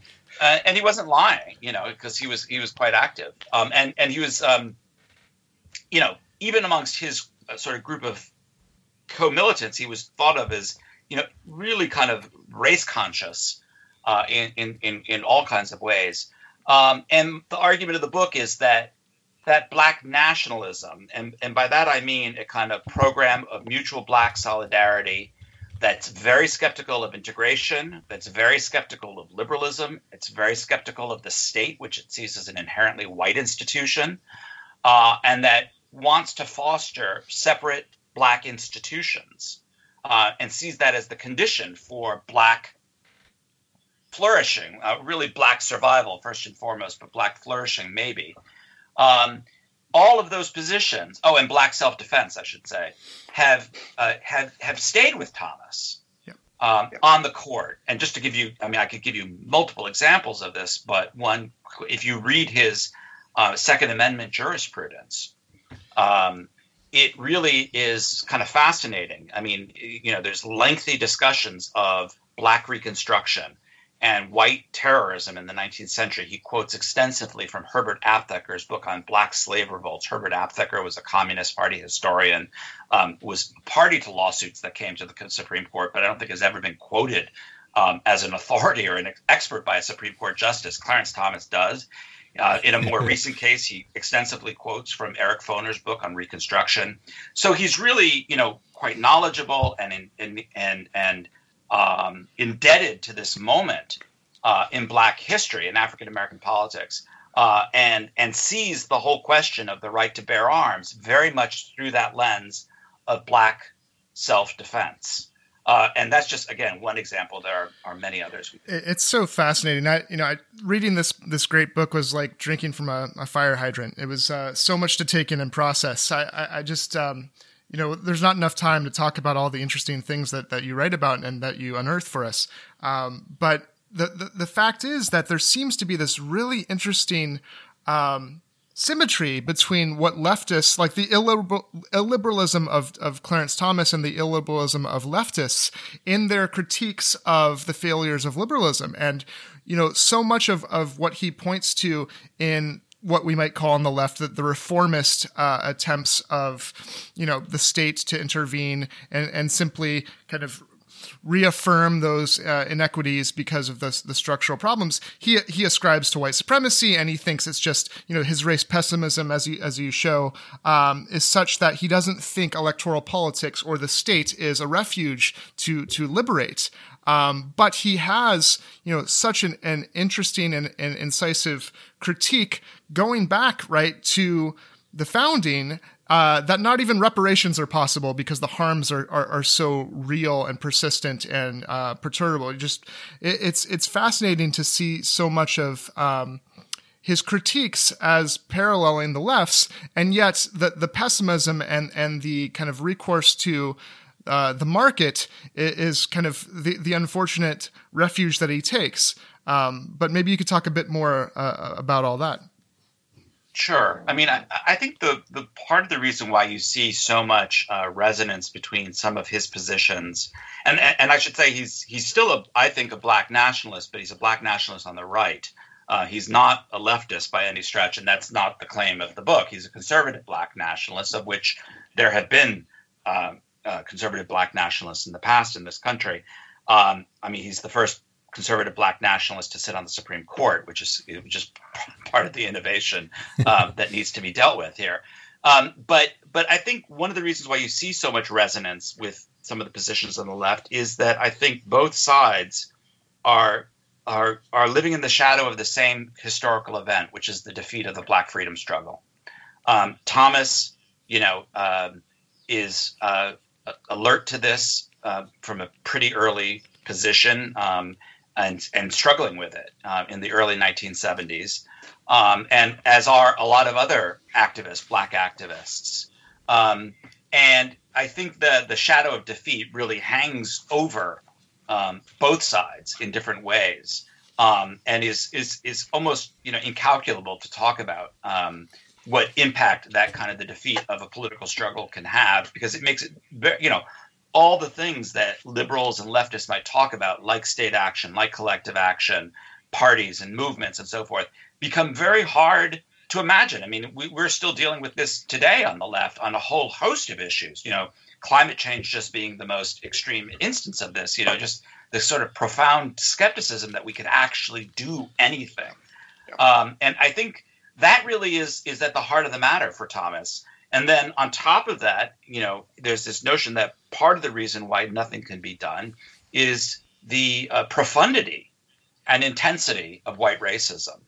uh, and he wasn't lying, you know, because he was he was quite active, um, and and he was, um, you know, even amongst his uh, sort of group of co-militants, he was thought of as you know, really kind of race conscious uh, in, in, in, in, all kinds of ways. Um, and the argument of the book is that that black nationalism, and, and by that I mean a kind of program of mutual black solidarity that's very skeptical of integration, that's very skeptical of liberalism, it's very skeptical of the state, which it sees as an inherently white institution, uh, and that wants to foster separate black institutions uh, and sees that as the condition for black flourishing, uh, really black survival first and foremost, but black flourishing maybe. Um, all of those positions, oh, and black self-defense, I should say, have uh, have have stayed with Thomas um, on the court. And just to give you, I mean, I could give you multiple examples of this, but one, if you read his uh, Second Amendment jurisprudence, um, it really is kind of fascinating. I mean, you know, there's lengthy discussions of black reconstruction and white terrorism in the 19th century. He quotes extensively from Herbert Aptheker's book on black slave revolts. Herbert Aptheker was a Communist Party historian, um, was party to lawsuits that came to the Supreme Court, but I don't think has ever been quoted um, as an authority or an expert by a Supreme Court justice. Clarence Thomas does. Uh, in a more recent case, he extensively quotes from Eric Foner's book on Reconstruction. So he's really, you know, quite knowledgeable and in, in, and and um, indebted to this moment uh, in Black history and African American politics, uh, and and sees the whole question of the right to bear arms very much through that lens of Black self defense. Uh, and that's just again one example. There are, are many others. It's so fascinating. I, you know, I, reading this this great book was like drinking from a, a fire hydrant. It was uh, so much to take in and process. I, I, I just, um, you know, there's not enough time to talk about all the interesting things that that you write about and that you unearth for us. Um, but the, the, the fact is that there seems to be this really interesting um, symmetry between what leftists, like the illiberal, illiberalism of, of Clarence Thomas and the illiberalism of leftists, in their critiques of the failures of liberalism. And, you know, so much of, of what he points to in what we might call on the left the, the reformist uh, attempts of, you know, the state to intervene and, and simply kind of reaffirm those uh, inequities because of the, the structural problems. He he ascribes to white supremacy, and he thinks it's just you know his race pessimism, as you as you show, um, is such that he doesn't think electoral politics or the state is a refuge to to liberate. Um, but he has, you know, such an, an interesting and, and incisive critique going back right to the founding uh, that not even reparations are possible because the harms are, are, are so real and persistent and uh, perturbable. It just it, it's it's fascinating to see so much of um, his critiques as paralleling the left's, and yet the the pessimism and and the kind of recourse to uh, the market is kind of the, the unfortunate refuge that he takes. Um, but maybe you could talk a bit more uh, about all that. Sure. I mean, I, I, think the, the part of the reason why you see so much uh, resonance between some of his positions, and, and I should say he's he's still a I think a black nationalist, but he's a black nationalist on the right. Uh, he's not a leftist by any stretch, and that's not the claim of the book. He's a conservative black nationalist, of which there have been uh, uh conservative black nationalists in the past in this country. Um, I mean, he's the first conservative black nationalist to sit on the Supreme Court, which is just part of the innovation um, that needs to be dealt with here. Um, but but I think one of the reasons why you see so much resonance with some of the positions on the left is that I think both sides are are are living in the shadow of the same historical event, which is the defeat of the Black freedom struggle. Um, Thomas, you know, uh, is uh, alert to this uh, from a pretty early position. Um, and, and struggling with it uh, in the early 1970s, um, and as are a lot of other activists, black activists. Um, and I think the the shadow of defeat really hangs over um, both sides in different ways, um, and is is is almost you know incalculable to talk about um, what impact that kind of the defeat of a political struggle can have because it makes it you know all the things that liberals and leftists might talk about, like state action, like collective action, parties and movements and so forth, become very hard to imagine. I mean, we, are still dealing with this today on the left on a whole host of issues. You know, climate change just being the most extreme instance of this. You know, just this sort of profound skepticism that we could actually do anything. Um, and I think that really is is at the heart of the matter for Thomas. And then on top of that, you know, there's this notion that part of the reason why nothing can be done is the uh, profundity and intensity of white racism,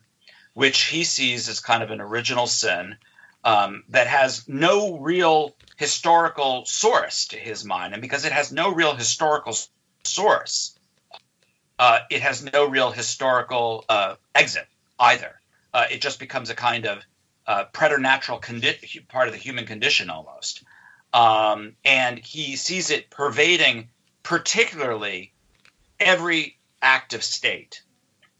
which he sees as kind of an original sin um, that has no real historical source to his mind. And because it has no real historical source, uh, it has no real historical uh, exit either. Uh, it just becomes a kind of uh, preternatural condi- part of the human condition almost. Um, and he sees it pervading particularly every active state,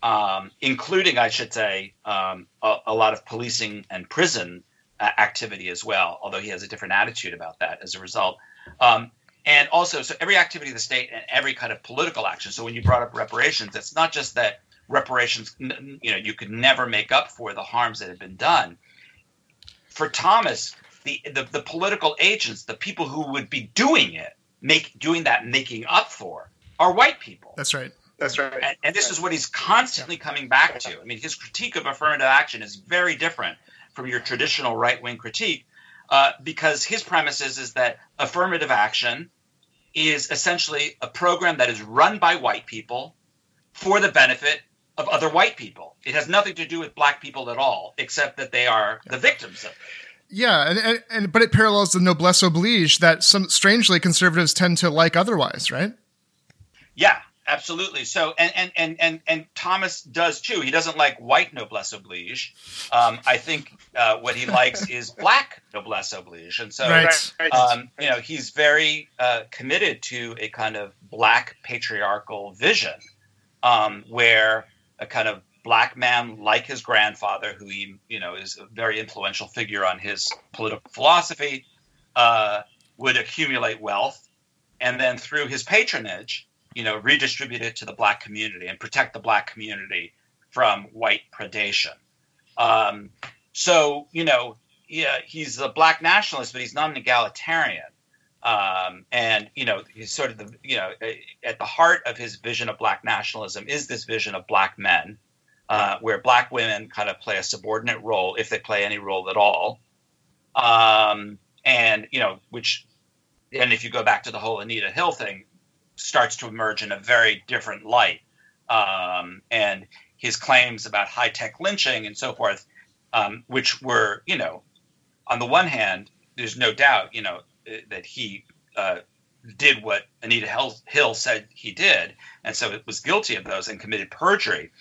um, including, I should say, um, a, a, lot of policing and prison uh, activity as well, although he has a different attitude about that as a result. Um, and also, so every activity of the state and every kind of political action. So when you brought up reparations, it's not just that reparations, you know, you could never make up for the harms that had been done. For Thomas, the, the, the political agents, the people who would be doing it, make doing that, making up for, are white people. That's right. That's right. And, and this is what he's constantly yeah. coming back to. I mean, his critique of affirmative action is very different from your traditional right wing critique uh, because his premise is, is that affirmative action is essentially a program that is run by white people for the benefit of other white people. It has nothing to do with black people at all, except that they are the victims of it. Yeah, and, and, and but it parallels the noblesse oblige that some strangely conservatives tend to like otherwise, right? Yeah, absolutely. So, and and and and, and Thomas does too. He doesn't like white noblesse oblige. Um, I think uh, what he likes is black noblesse oblige, and so right. um, you know he's very uh, committed to a kind of black patriarchal vision, um, where a kind of black man like his grandfather, who he you know is a very influential figure on his political philosophy, uh, would accumulate wealth, and then through his patronage, you know, redistribute it to the black community and protect the black community from white predation. Um, so you know, yeah, he's a black nationalist, but he's not an egalitarian. Um, and you know, he's sort of the you know, at the heart of his vision of black nationalism is this vision of black men uh, where black women kind of play a subordinate role, if they play any role at all. Um, and, you know, which, and if you go back to the whole Anita Hill thing, starts to emerge in a very different light. Um, and his claims about high tech lynching and so forth, um, which were, you know, on the one hand, there's no doubt, you know, that he uh, did what Anita Hill, said he did, and so it was guilty of those and committed perjury.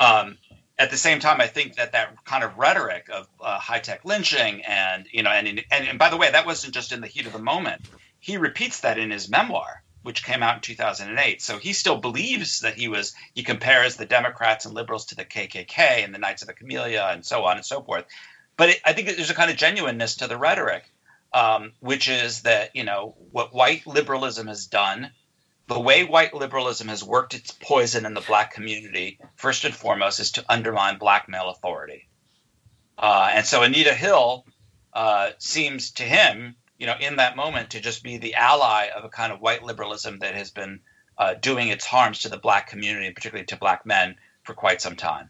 Um, at the same time, I think that that kind of rhetoric of uh, high tech lynching and you know, and, and and by the way, that wasn't just in the heat of the moment. He repeats that in his memoir, which came out in 2008. So he still believes that he was. He compares the Democrats and liberals to the KKK and the Knights of the Camellia and so on and so forth. But it, I think there's a kind of genuineness to the rhetoric, um, which is that you know what white liberalism has done the way white liberalism has worked its poison in the black community, first and foremost, is to undermine black male authority. Uh, and so Anita Hill uh, seems to him, you know, in that moment to just be the ally of a kind of white liberalism that has been uh, doing its harms to the black community, and particularly to black men, for quite some time.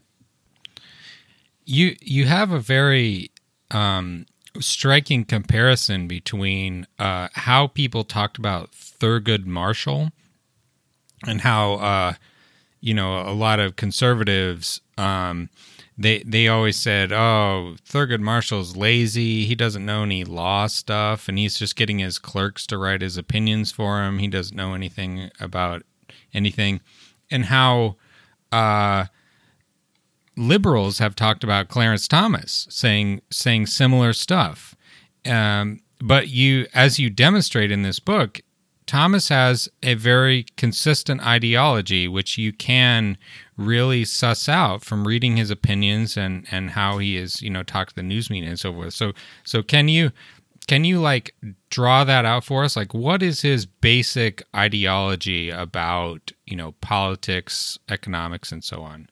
You you have a very um, striking comparison between uh, how people talked about Thurgood Marshall and how uh, you know a lot of conservatives um, they they always said, "Oh, Thurgood Marshall's lazy. He doesn't know any law stuff, and he's just getting his clerks to write his opinions for him. He doesn't know anything about anything." And how uh, liberals have talked about Clarence Thomas, saying saying similar stuff. Um, but you, as you demonstrate in this book, Thomas has a very consistent ideology, which you can really suss out from reading his opinions and and how he is, you know, talk to the news media and so forth. So so can you can you like draw that out for us? Like what is his basic ideology about, you know, politics, economics and so on?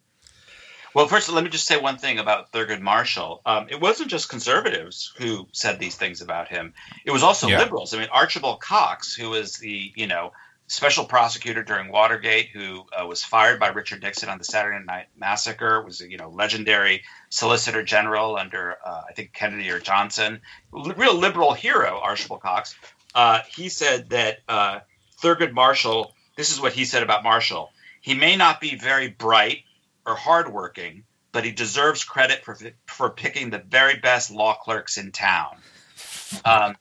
Well, first, let me just say one thing about Thurgood Marshall. Um, it wasn't just conservatives who said these things about him; it was also yeah. liberals. I mean, Archibald Cox, who was the you know special prosecutor during Watergate, who uh, was fired by Richard Nixon on the Saturday Night Massacre, was a you know legendary Solicitor General under uh, I think Kennedy or Johnson, real liberal hero, Archibald Cox. Uh, he said that uh, Thurgood Marshall. This is what he said about Marshall. He may not be very bright or hardworking, but he deserves credit for for picking the very best law clerks in town. Um,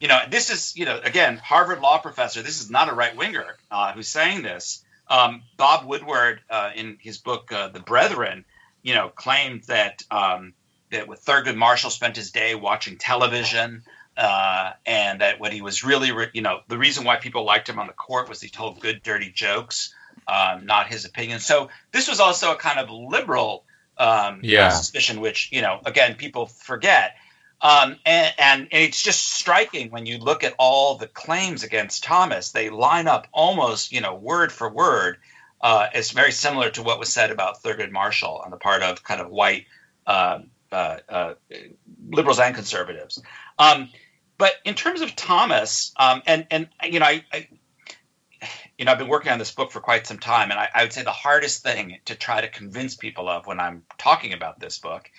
you know, this is you know again Harvard law professor. This is not a right winger uh, who's saying this. Um, Bob Woodward, uh, in his book uh, The Brethren, you know, claimed that um, that with Thurgood Marshall spent his day watching television. Uh, and that what he was really, re- you know, the reason why people liked him on the court was he told good, dirty jokes um, not his opinion. So this was also a kind of liberal um, yeah. suspicion, which you know, again, people forget. Um, and, and, it's just striking when you look at all the claims against Thomas. They line up almost, you know, word for word. Uh, it's very similar to what was said about Thurgood Marshall on the part of kind of white uh, uh, uh liberals and conservatives. Um, but in terms of Thomas, um, and and you know, I, I, you know, I've been working on this book for quite some time, and I, I would say the hardest thing to try to convince people of when I'm talking about this book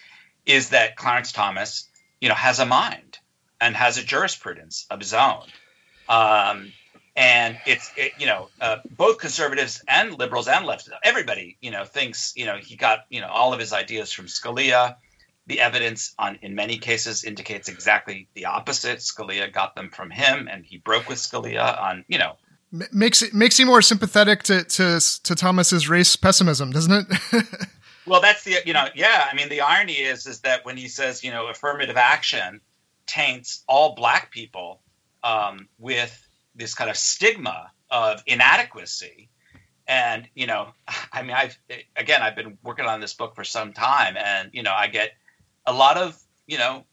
is that Clarence Thomas you know, has a mind and has a jurisprudence of his own. Um, and it's it, you know uh, both conservatives and liberals and leftists everybody you know thinks you know he got you know all of his ideas from Scalia. The evidence on in many cases indicates exactly the opposite. Scalia got them from him, and he broke with Scalia on you know makes it makes you more sympathetic to to to Thomas's race pessimism, doesn't it? Well, that's the you know yeah. I mean, the irony is is that when he says you know affirmative action taints all black people um, with this kind of stigma of inadequacy, and you know, I mean, I've again I've been working on this book for some time, and you know, I get a lot of you know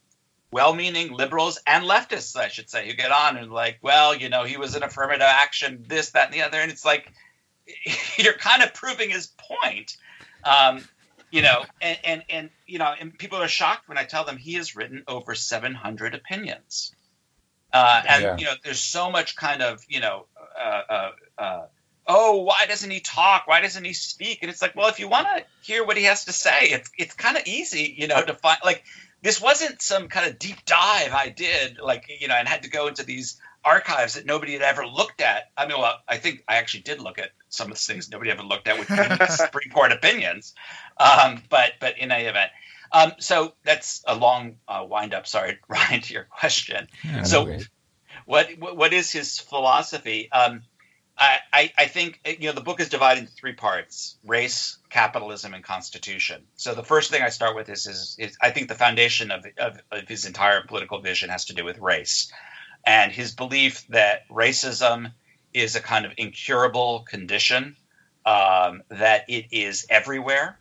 well-meaning liberals and leftists, I should say, who get on and like, well, you know, he was an affirmative action, this, that, and the other, and it's like you're kind of proving his point. Um, you know, and, and, and you know, and people are shocked when I tell them he has written over 700 opinions. Uh, and yeah. you know, there's so much kind of you know, uh, uh, uh, oh, why doesn't he talk? Why doesn't he speak? And it's like, well, if you want to hear what he has to say, it's it's kind of easy, you know, to find like this wasn't some kind of deep dive I did, like you know, and had to go into these archives that nobody had ever looked at. I mean, well, I think I actually did look at some of the things nobody ever looked at with Supreme Court opinions. Um, but but in any event, um, so that's a long uh, wind up. Sorry, Ryan, to your question. Yeah, so, no what what is his philosophy? Um, I, I, I think you know the book is divided into three parts: race, capitalism, and constitution. So the first thing I start with is is, is I think the foundation of, of, of his entire political vision has to do with race and his belief that racism is a kind of incurable condition, um, that it is everywhere.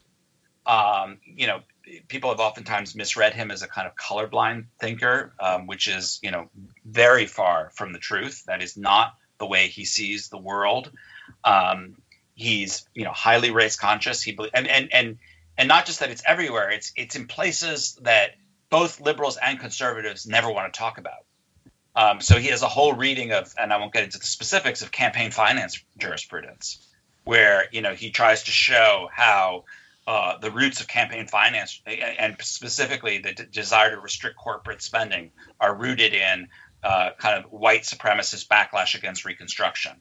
Um, you know, people have oftentimes misread him as a kind of colorblind thinker, um, which is, you know, very far from the truth. That is not the way he sees the world. Um, he's, you know, highly race conscious. He and and and and not just that it's everywhere. It's it's in places that both liberals and conservatives never want to talk about. Um, so he has a whole reading of, and I won't get into the specifics of campaign finance jurisprudence, where you know he tries to show how uh, the roots of campaign finance, and specifically the d- desire to restrict corporate spending, are rooted in uh, kind of white supremacist backlash against Reconstruction.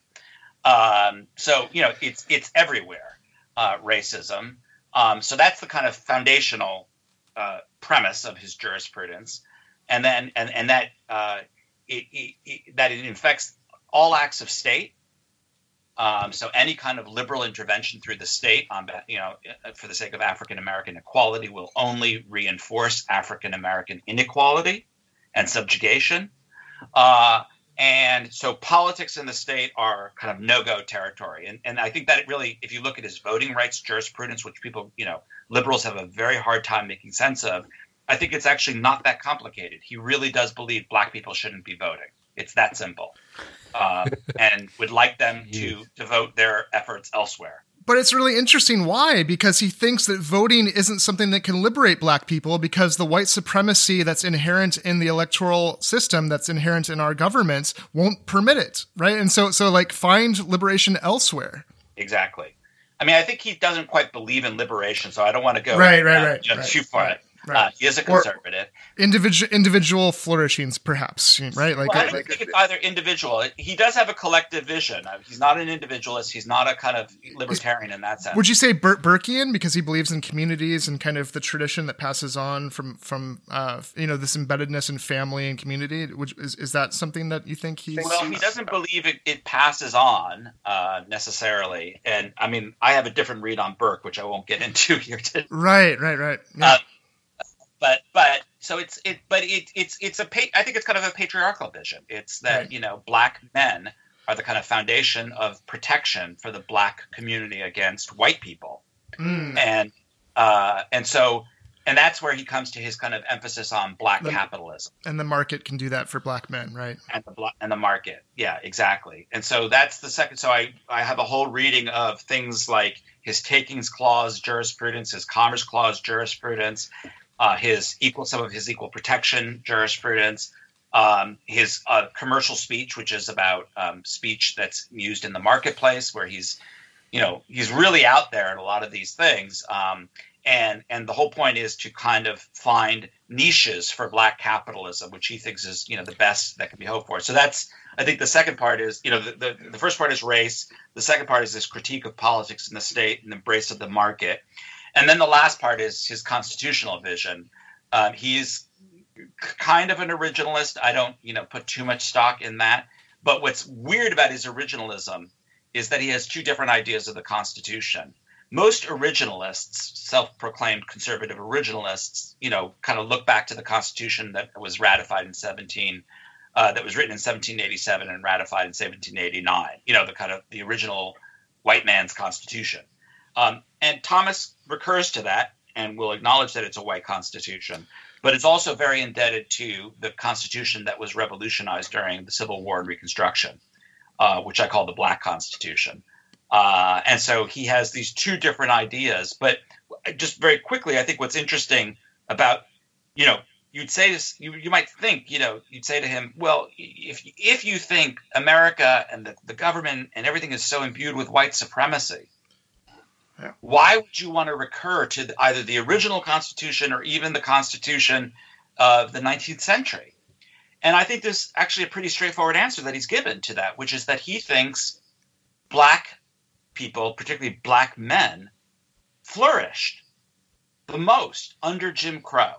Um, so you know it's it's everywhere, uh, racism. Um, so that's the kind of foundational uh, premise of his jurisprudence, and then and and that uh, it, it, it, that it infects all acts of state. Um, so any kind of liberal intervention through the state, on you know, for the sake of African American equality, will only reinforce African American inequality and subjugation. Uh, and so politics in the state are kind of no-go territory. And, and I think that it really, if you look at his voting rights jurisprudence, which people, you know, liberals have a very hard time making sense of, I think it's actually not that complicated. He really does believe black people shouldn't be voting. It's that simple, um, and would like them to devote their efforts elsewhere. But it's really interesting why, because he thinks that voting isn't something that can liberate black people because the white supremacy that's inherent in the electoral system, that's inherent in our governments, won't permit it, right? And so, so like, find liberation elsewhere. Exactly. I mean, I think he doesn't quite believe in liberation, so I don't want to go right, right, right, right, too far. Right. Right. Uh, he is a conservative. individual individual flourishings, perhaps, right? Like, well, I don't like, think it's either individual. He does have a collective vision. Uh, he's not an individualist. He's not a kind of libertarian in that sense. Would you say Bur- Burkean because he believes in communities and kind of the tradition that passes on from from uh, you know this embeddedness in family and community? Which is is that something that you think he's? Well, he doesn't believe it, it passes on uh, necessarily, and I mean, I have a different read on Burke, which I won't get into here today. Right, right, right. Yeah. But but so it's it but it it's it's a I think it's kind of a patriarchal vision. It's that right. you know black men are the kind of foundation of protection for the black community against white people, mm. and uh, and so and that's where he comes to his kind of emphasis on black The- capitalism And the market can do that for black men, right? and the and the market. Yeah, exactly. And so that's the second. So I I have a whole reading of things like his takings clause jurisprudence, his commerce clause jurisprudence, uh, his equal some of his equal protection jurisprudence, um, his uh, commercial speech, which is about um, speech that's used in the marketplace, where he's you know he's really out there in a lot of these things. Um, and and the whole point is to kind of find niches for black capitalism, which he thinks is you know the best that can be hoped for. So that's I think the second part is you know the, the, the first part is race. The second part is this critique of politics in the state and the embrace of the market, and then the last part is his constitutional vision. Um, he's kind of an originalist. I don't you know put too much stock in that. But what's weird about his originalism is that he has two different ideas of the Constitution most originalists, self-proclaimed conservative originalists, you know, kind of look back to the Constitution that was ratified in 17, uh, that was written in 1787 and ratified in 1789. You know, the kind of the original white man's Constitution. Um, and Thomas recurs to that and will acknowledge that it's a white Constitution, but it's also very indebted to the Constitution that was revolutionized during the Civil War and Reconstruction, uh, which I call the Black Constitution. Uh, and so he has these two different ideas. But just very quickly, I think what's interesting about, you know, you'd say this, you, you might think, you know, you'd say to him, well, if, if you think America and the, the government and everything is so imbued with white supremacy, Yeah. why would you want to recur to the, either the original Constitution or even the Constitution of the 19th century? And I think there's actually a pretty straightforward answer that he's given to that, which is that he thinks black people, particularly black men, flourished the most under Jim Crow.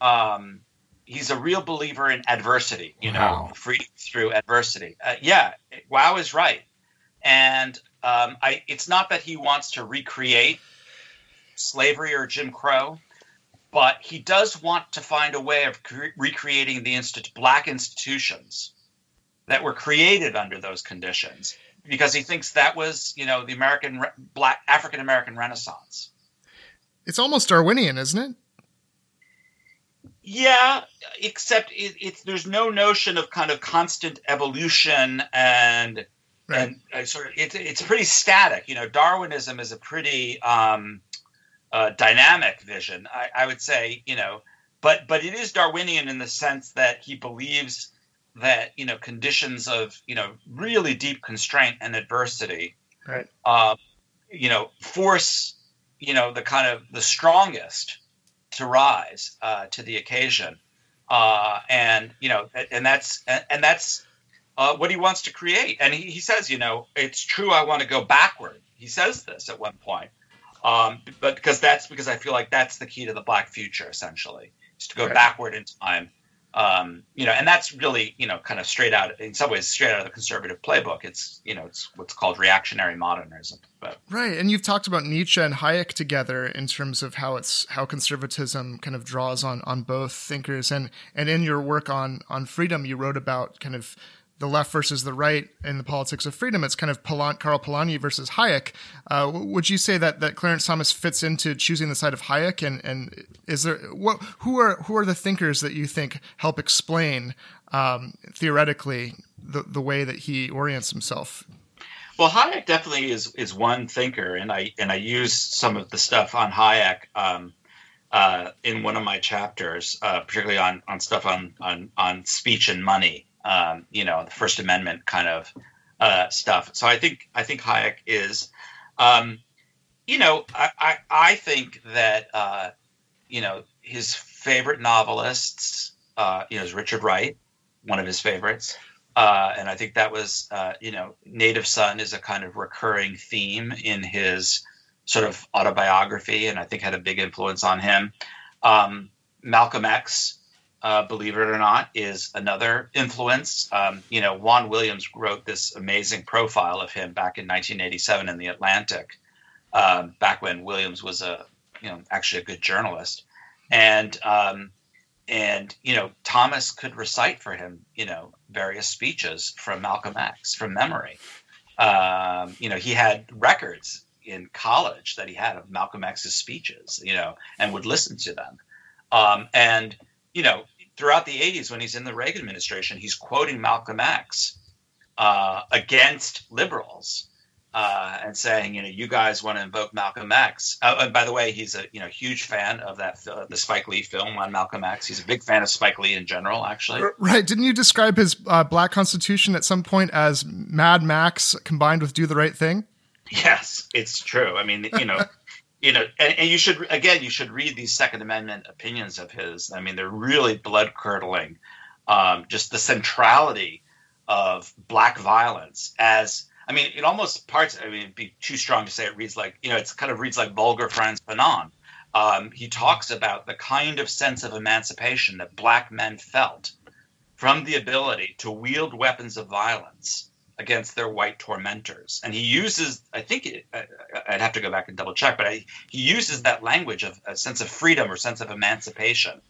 Um, he's a real believer in adversity, you Wow. know, freedom through adversity. Uh, yeah, wow is right. And um, I, it's not that he wants to recreate slavery or Jim Crow, but he does want to find a way of cre- recreating the instit- black institutions that were created under those conditions because he thinks that was, you know, the American re- black African American Renaissance. It's almost Darwinian, isn't it? Yeah, except it, it's there's no notion of kind of constant evolution and Right. and uh, sort of it's it's pretty static. You know, Darwinism is a pretty um, uh, dynamic vision. I, I would say, you know, but but it is Darwinian in the sense that he believes that you know conditions of you know really deep constraint and adversity, Right. uh, you know, force you know the kind of the strongest to rise uh, to the occasion, uh, and you know, and that's and, and that's uh, what he wants to create. And he, he says, you know, it's true. I want to go backward. He says this at one point, um, but because that's because I feel like that's the key to the black future, essentially, is to go Right. backward in time. Um, you know, and that's really, you know, kind of straight out, in some ways, straight out of the conservative playbook. It's, you know, it's what's called reactionary modernism. But Right, and you've talked about Nietzsche and Hayek together in terms of how it's how conservatism kind of draws on on both thinkers, and and in your work on on freedom, you wrote about kind of the left versus the right in the politics of freedom. It's kind of Polan- Karl Polanyi versus Hayek. Uh, would you say that that Clarence Thomas fits into choosing the side of Hayek, and and is there what who are who are the thinkers that you think help explain um, theoretically the the way that he orients himself? Well, Hayek definitely is is one thinker, and I and I use some of the stuff on Hayek um, uh, in one of my chapters, uh, particularly on on stuff on on on speech and money. Um, you know, the First Amendment kind of uh, stuff. So I think I think Hayek is, um, you know, I I, I think that uh, you know his favorite novelists, uh, you know, is Richard Wright, one of his favorites. Uh, and I think that was, uh, you know, Native Son is a kind of recurring theme in his sort of autobiography, and I think had a big influence on him. Um, Malcolm X, uh, believe it or not, is another influence. Um, you know, Juan Williams wrote this amazing profile of him back in 1987 in the Atlantic, um, back when Williams was a, you know, actually a good journalist, and um, and you know Thomas could recite for him, you know, various speeches from Malcolm X from memory. Um, you know, he had records, in college that he had of Malcolm X's speeches, you know, and would listen to them. Um, and you know, throughout the 80s, when he's in the Reagan administration, he's quoting Malcolm X uh, against liberals uh, and saying, you know, you guys want to invoke Malcolm X. Uh, and by the way, he's a you know huge fan of that uh, the Spike Lee film on Malcolm X. He's a big fan of Spike Lee in general, actually. Right? Didn't you describe his uh, Black Constitution at some point as Mad Max combined with Do the Right Thing? Yes, it's true. I mean, you know. you know, and, and, you should again, you should read these Second Amendment opinions of his. I mean, they're really blood curdling. Um, just the centrality of black violence as I mean, it almost parts. I mean, it'd be too strong to say it reads like you know, it's kind of reads like vulgar Frantz Fanon. Um, he talks about the kind of sense of emancipation that black men felt from the ability to wield weapons of violence against their white tormentors. And he uses, I think, it, I'd have to go back and double check, but I, he uses that language of a sense of freedom or sense of emancipation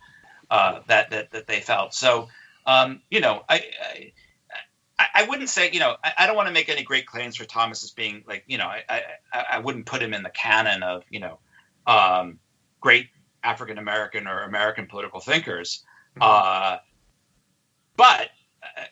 uh, that, that that they felt. So, um, you know, I, I I, I wouldn't say, you know, I, I, don't want to make any great claims for Thomas as being like, you know, I, I, I wouldn't put him in the canon of, you know, um, great African American or American political thinkers. Mm-hmm. Uh, but,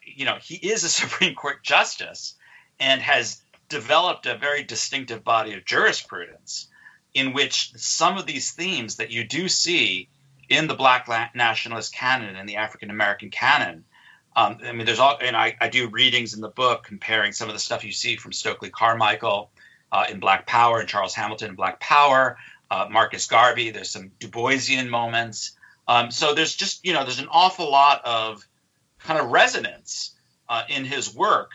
you know, he is a Supreme Court justice and has developed a very distinctive body of jurisprudence in which some of these themes that you do see in the Black nationalist canon and the African American canon um, I mean, there's all, and I, I, do readings in the book comparing some of the stuff you see from Stokely Carmichael uh, in Black Power and Charles Hamilton in Black Power, uh, Marcus Garvey. There's some Du Boisian moments. Um, so there's just, you know, there's an awful lot of kind of resonance uh, in his work.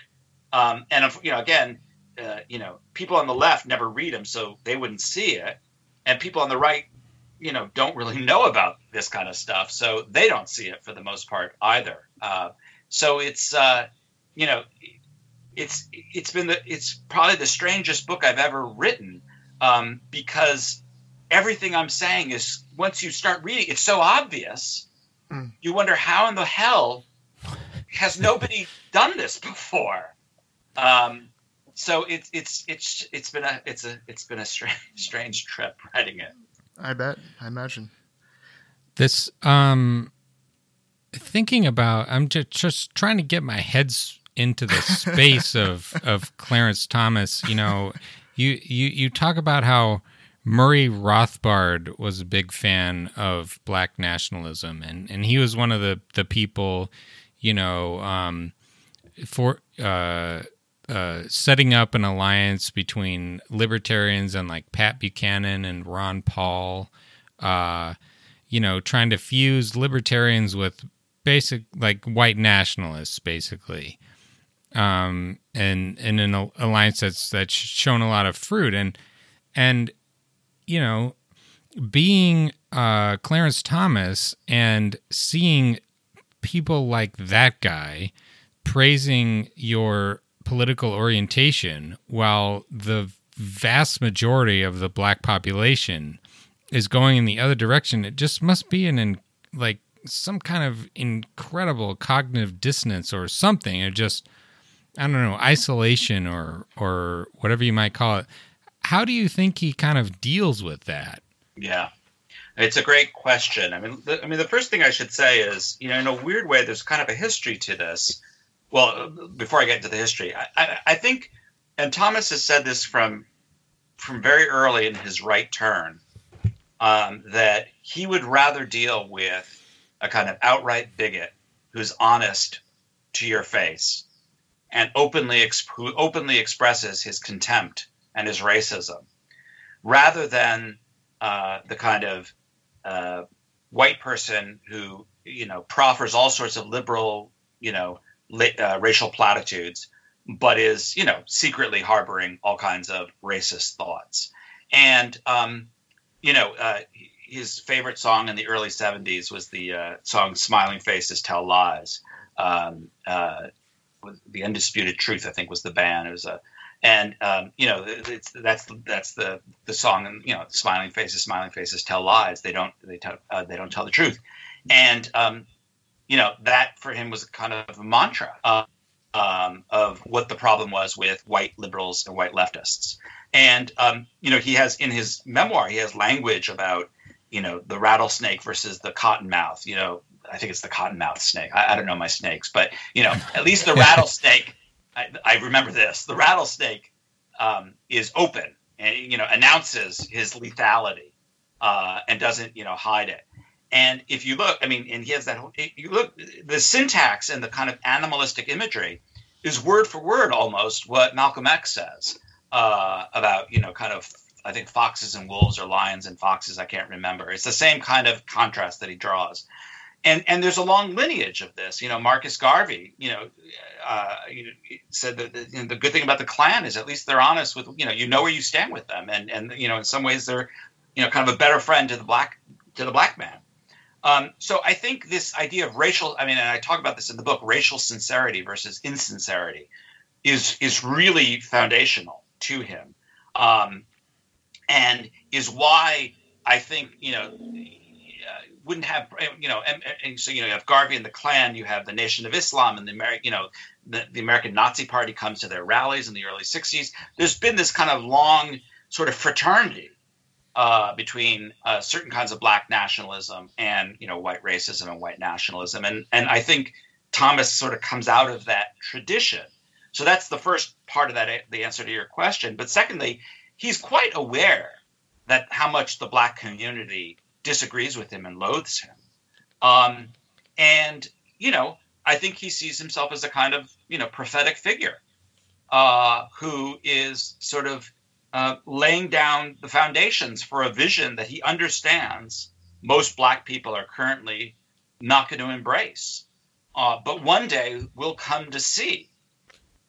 Um, and, you know, again, uh, you know, people on the left never read him, so they wouldn't see it. And people on the right, you know, don't really know about this kind of stuff, so they don't see it for the most part either. Uh, so it's uh, you know, it's it's been the it's probably the strangest book I've ever written um, because everything I'm saying is once you start reading, it's so obvious. Mm. You wonder how in the hell has nobody done this before. Um, so it's it's it's it's been a it's a it's been a strange strange trip writing it. I bet. I imagine. This um thinking about i'm just, just trying to get my heads into the space of of clarence thomas you know you you you talk about how murray rothbard was a big fan of black nationalism and and he was one of the the people you know um, for uh, uh, setting up an alliance between libertarians and like Pat Buchanan and Ron Paul, uh, you know, trying to fuse libertarians with basic like white nationalists basically. Um and and an alliance that's that's shown a lot of fruit. And and you know being uh Clarence Thomas and seeing people like that guy praising your political orientation while the vast majority of the black population is going in the other direction it just must be an like some kind of incredible cognitive dissonance or something, or just I don't know, isolation or or whatever you might call it. How do you think he kind of deals with that? Yeah. It's a great question. I mean, the, I mean, the first thing I should say is, you know, in a weird way, there's kind of a history to this. Well, before I get into the history, I, I, I think, and Thomas has said this from from very early in his right turn, um, that he would rather deal with a kind of outright bigot who's honest to your face and openly exp- who openly expresses his contempt and his racism, rather than uh, the kind of uh, white person who you know proffers all sorts of liberal you know uh, racial platitudes, but is you know secretly harboring all kinds of racist thoughts. And um, you know, uh, his favorite song in the early 70s was the uh, song Smiling Faces Tell Lies. Um, uh, the Undisputed Truth, I think, was the band. It was a, and um, you know, it's, that's that's the the song, and you know, smiling faces, smiling faces tell lies. They don't they tell uh, they don't tell the truth, and um, you know that for him was kind of a mantra. Uh, um, of what the problem was with white liberals and white leftists. And um, you know, he has in his memoir, he has language about you know the rattlesnake versus the cottonmouth. You know, I think it's the cottonmouth snake. I, I don't know my snakes, but you know, at least the rattlesnake. I, I, remember this. The rattlesnake um, is open and you know announces his lethality uh, and doesn't you know hide it. And if you look, I mean, and he has that. You look, the syntax and the kind of animalistic imagery is word for word almost what Malcolm X says uh, about you know kind of I think foxes and wolves or lions and foxes. I can't remember. It's the same kind of contrast that he draws, and and there's a long lineage of this. You know, Marcus Garvey, you know, uh, said that the, you know, the good thing about the Klan is at least they're honest with you know you know where you stand with them, and and you know in some ways they're you know kind of a better friend to the black to the black man. Um, so I think this idea of racial, I mean, and I talk about this in the book, racial sincerity versus insincerity, is is really foundational to him, um, and is why I think you know wouldn't have you know and, and, so you know you have Garvey and the Klan, you have the Nation of Islam and the American you know the, the American Nazi Party comes to their rallies in the early '60s. There's been this kind of long sort of fraternity uh, between uh, certain kinds of black nationalism and you know white racism and white nationalism, and and I think Thomas sort of comes out of that tradition. So that's the first part of that the answer to your question. But secondly, he's quite aware that how much the black community disagrees with him and loathes him, um, and you know I think he sees himself as a kind of you know prophetic figure uh, who is sort of uh, laying down the foundations for a vision that he understands most black people are currently not going to embrace. Uh, but one day we'll come to see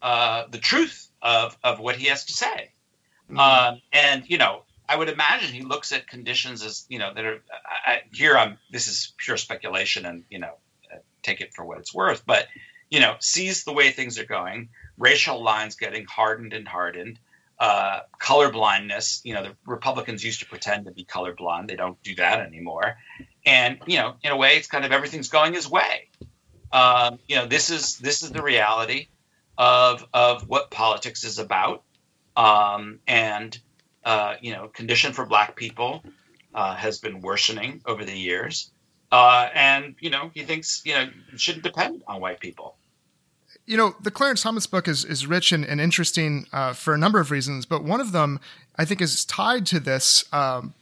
uh, the truth of, of what he has to say. Mm-hmm. Um, and, you know, I would imagine he looks at conditions as, you know, that are I, here. I'm, this is pure speculation and, you know, uh, take it for what it's worth, but, you know, sees the way things are going, racial lines getting hardened and hardened uh, color blindness. You know, the Republicans used to pretend to be colorblind. They don't do that anymore. And you know, in a way, it's kind of everything's going his way. Um, you know, this is this is the reality of of what politics is about. Um, and uh, you know, condition for Black people uh, has been worsening over the years. Uh, and you know, he thinks you know it shouldn't depend on white people you know, the Clarence Thomas book is, is rich and, and interesting uh, for a number of reasons, but one of them I think is tied to this um,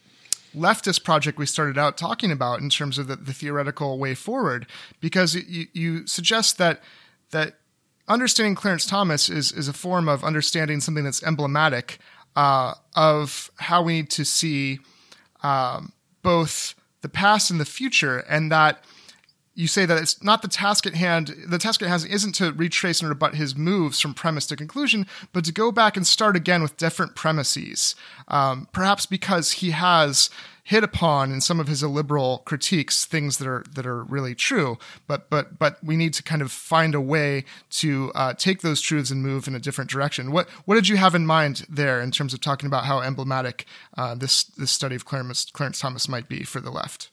leftist project we started out talking about in terms of the, the theoretical way forward, because you, you suggest that that understanding Clarence Thomas is is a form of understanding something that's emblematic uh, of how we need to see um, both the past and the future, and that you say that it's not the task at hand. The task at hand isn't to retrace and rebut his moves from premise to conclusion, but to go back and start again with different premises. Um, perhaps because he has hit upon in some of his illiberal critiques things that are that are really true, but but but we need to kind of find a way to uh, take those truths and move in a different direction. What what did you have in mind there in terms of talking about how emblematic uh, this this study of Clarence, Clarence Thomas might be for the left?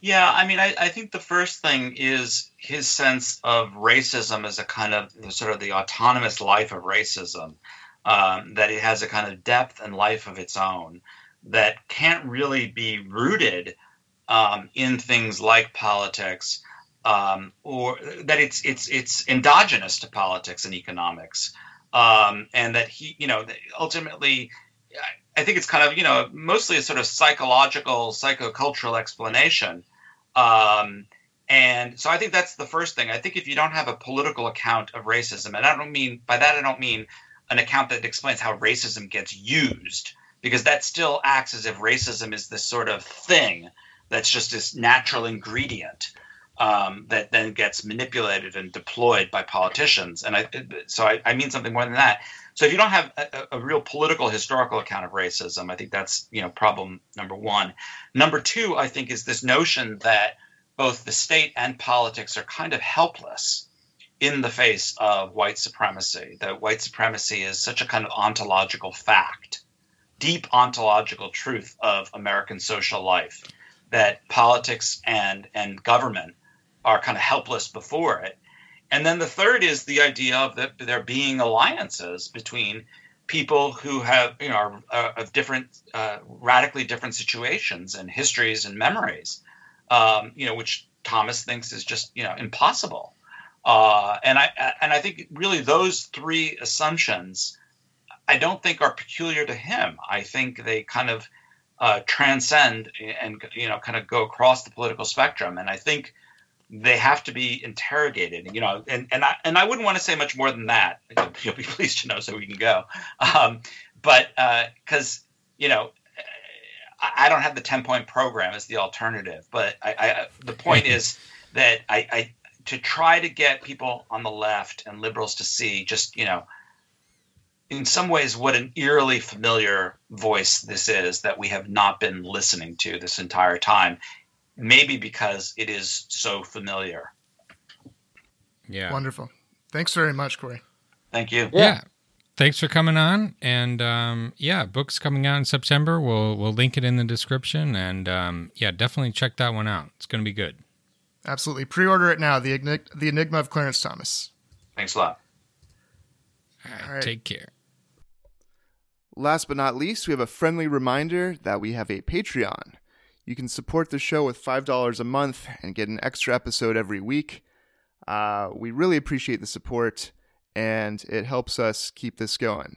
Yeah, I mean, I, I, think the first thing is his sense of racism as a kind of sort of the autonomous life of racism, um, that it has a kind of depth and life of its own that can't really be rooted um, in things like politics, um, or that it's it's it's endogenous to politics and economics, um, and that he, you know, ultimately I think it's kind of you know mostly a sort of psychological, psychocultural explanation. Um, and so I think that's the first thing. I think if you don't have a political account of racism, and I don't mean by that I don't mean an account that explains how racism gets used, because that still acts as if racism is this sort of thing that's just this natural ingredient um, that then gets manipulated and deployed by politicians. And I, so I, I mean something more than that. So if you don't have a, a, real political historical account of racism, I think that's you know problem number one. Number two, I think, is this notion that both the state and politics are kind of helpless in the face of white supremacy. That white supremacy is such a kind of ontological fact, deep ontological truth of American social life, that politics and and government are kind of helpless before it. And then the third is the idea of that there being alliances between people who have you know are, are of different uh, radically different situations and histories and memories um, you know which thomas thinks is just you know impossible. Uh, and i and i think really those three assumptions i don't think are peculiar to him i think they kind of uh, transcend and you know kind of go across the political spectrum and i think they have to be interrogated, you know, and, and I and I wouldn't want to say much more than that. You'll be pleased to know, so we can go. Um, but because uh, you know, I don't have the ten point program as the alternative, but I, I the point is that I, I to try to get people on the left and liberals to see just you know in some ways what an eerily familiar voice this is that we have not been listening to this entire time maybe because it is so familiar. Yeah. Wonderful. Thanks very much, Corey. Thank you. Yeah. yeah. Thanks for coming on. And um, yeah, book's coming out in September. We'll we'll link it in the description. And um, yeah, definitely check that one out. It's going to be good. Absolutely. Pre-order it now. The Enig- the Enigma of Clarence Thomas. Thanks a lot. All right, All right. Take care. Last but not least, we have a friendly reminder that we have a Patreon. You can support the show with $5 a month and get an extra episode every week. Uh, we really appreciate the support, and it helps us keep this going.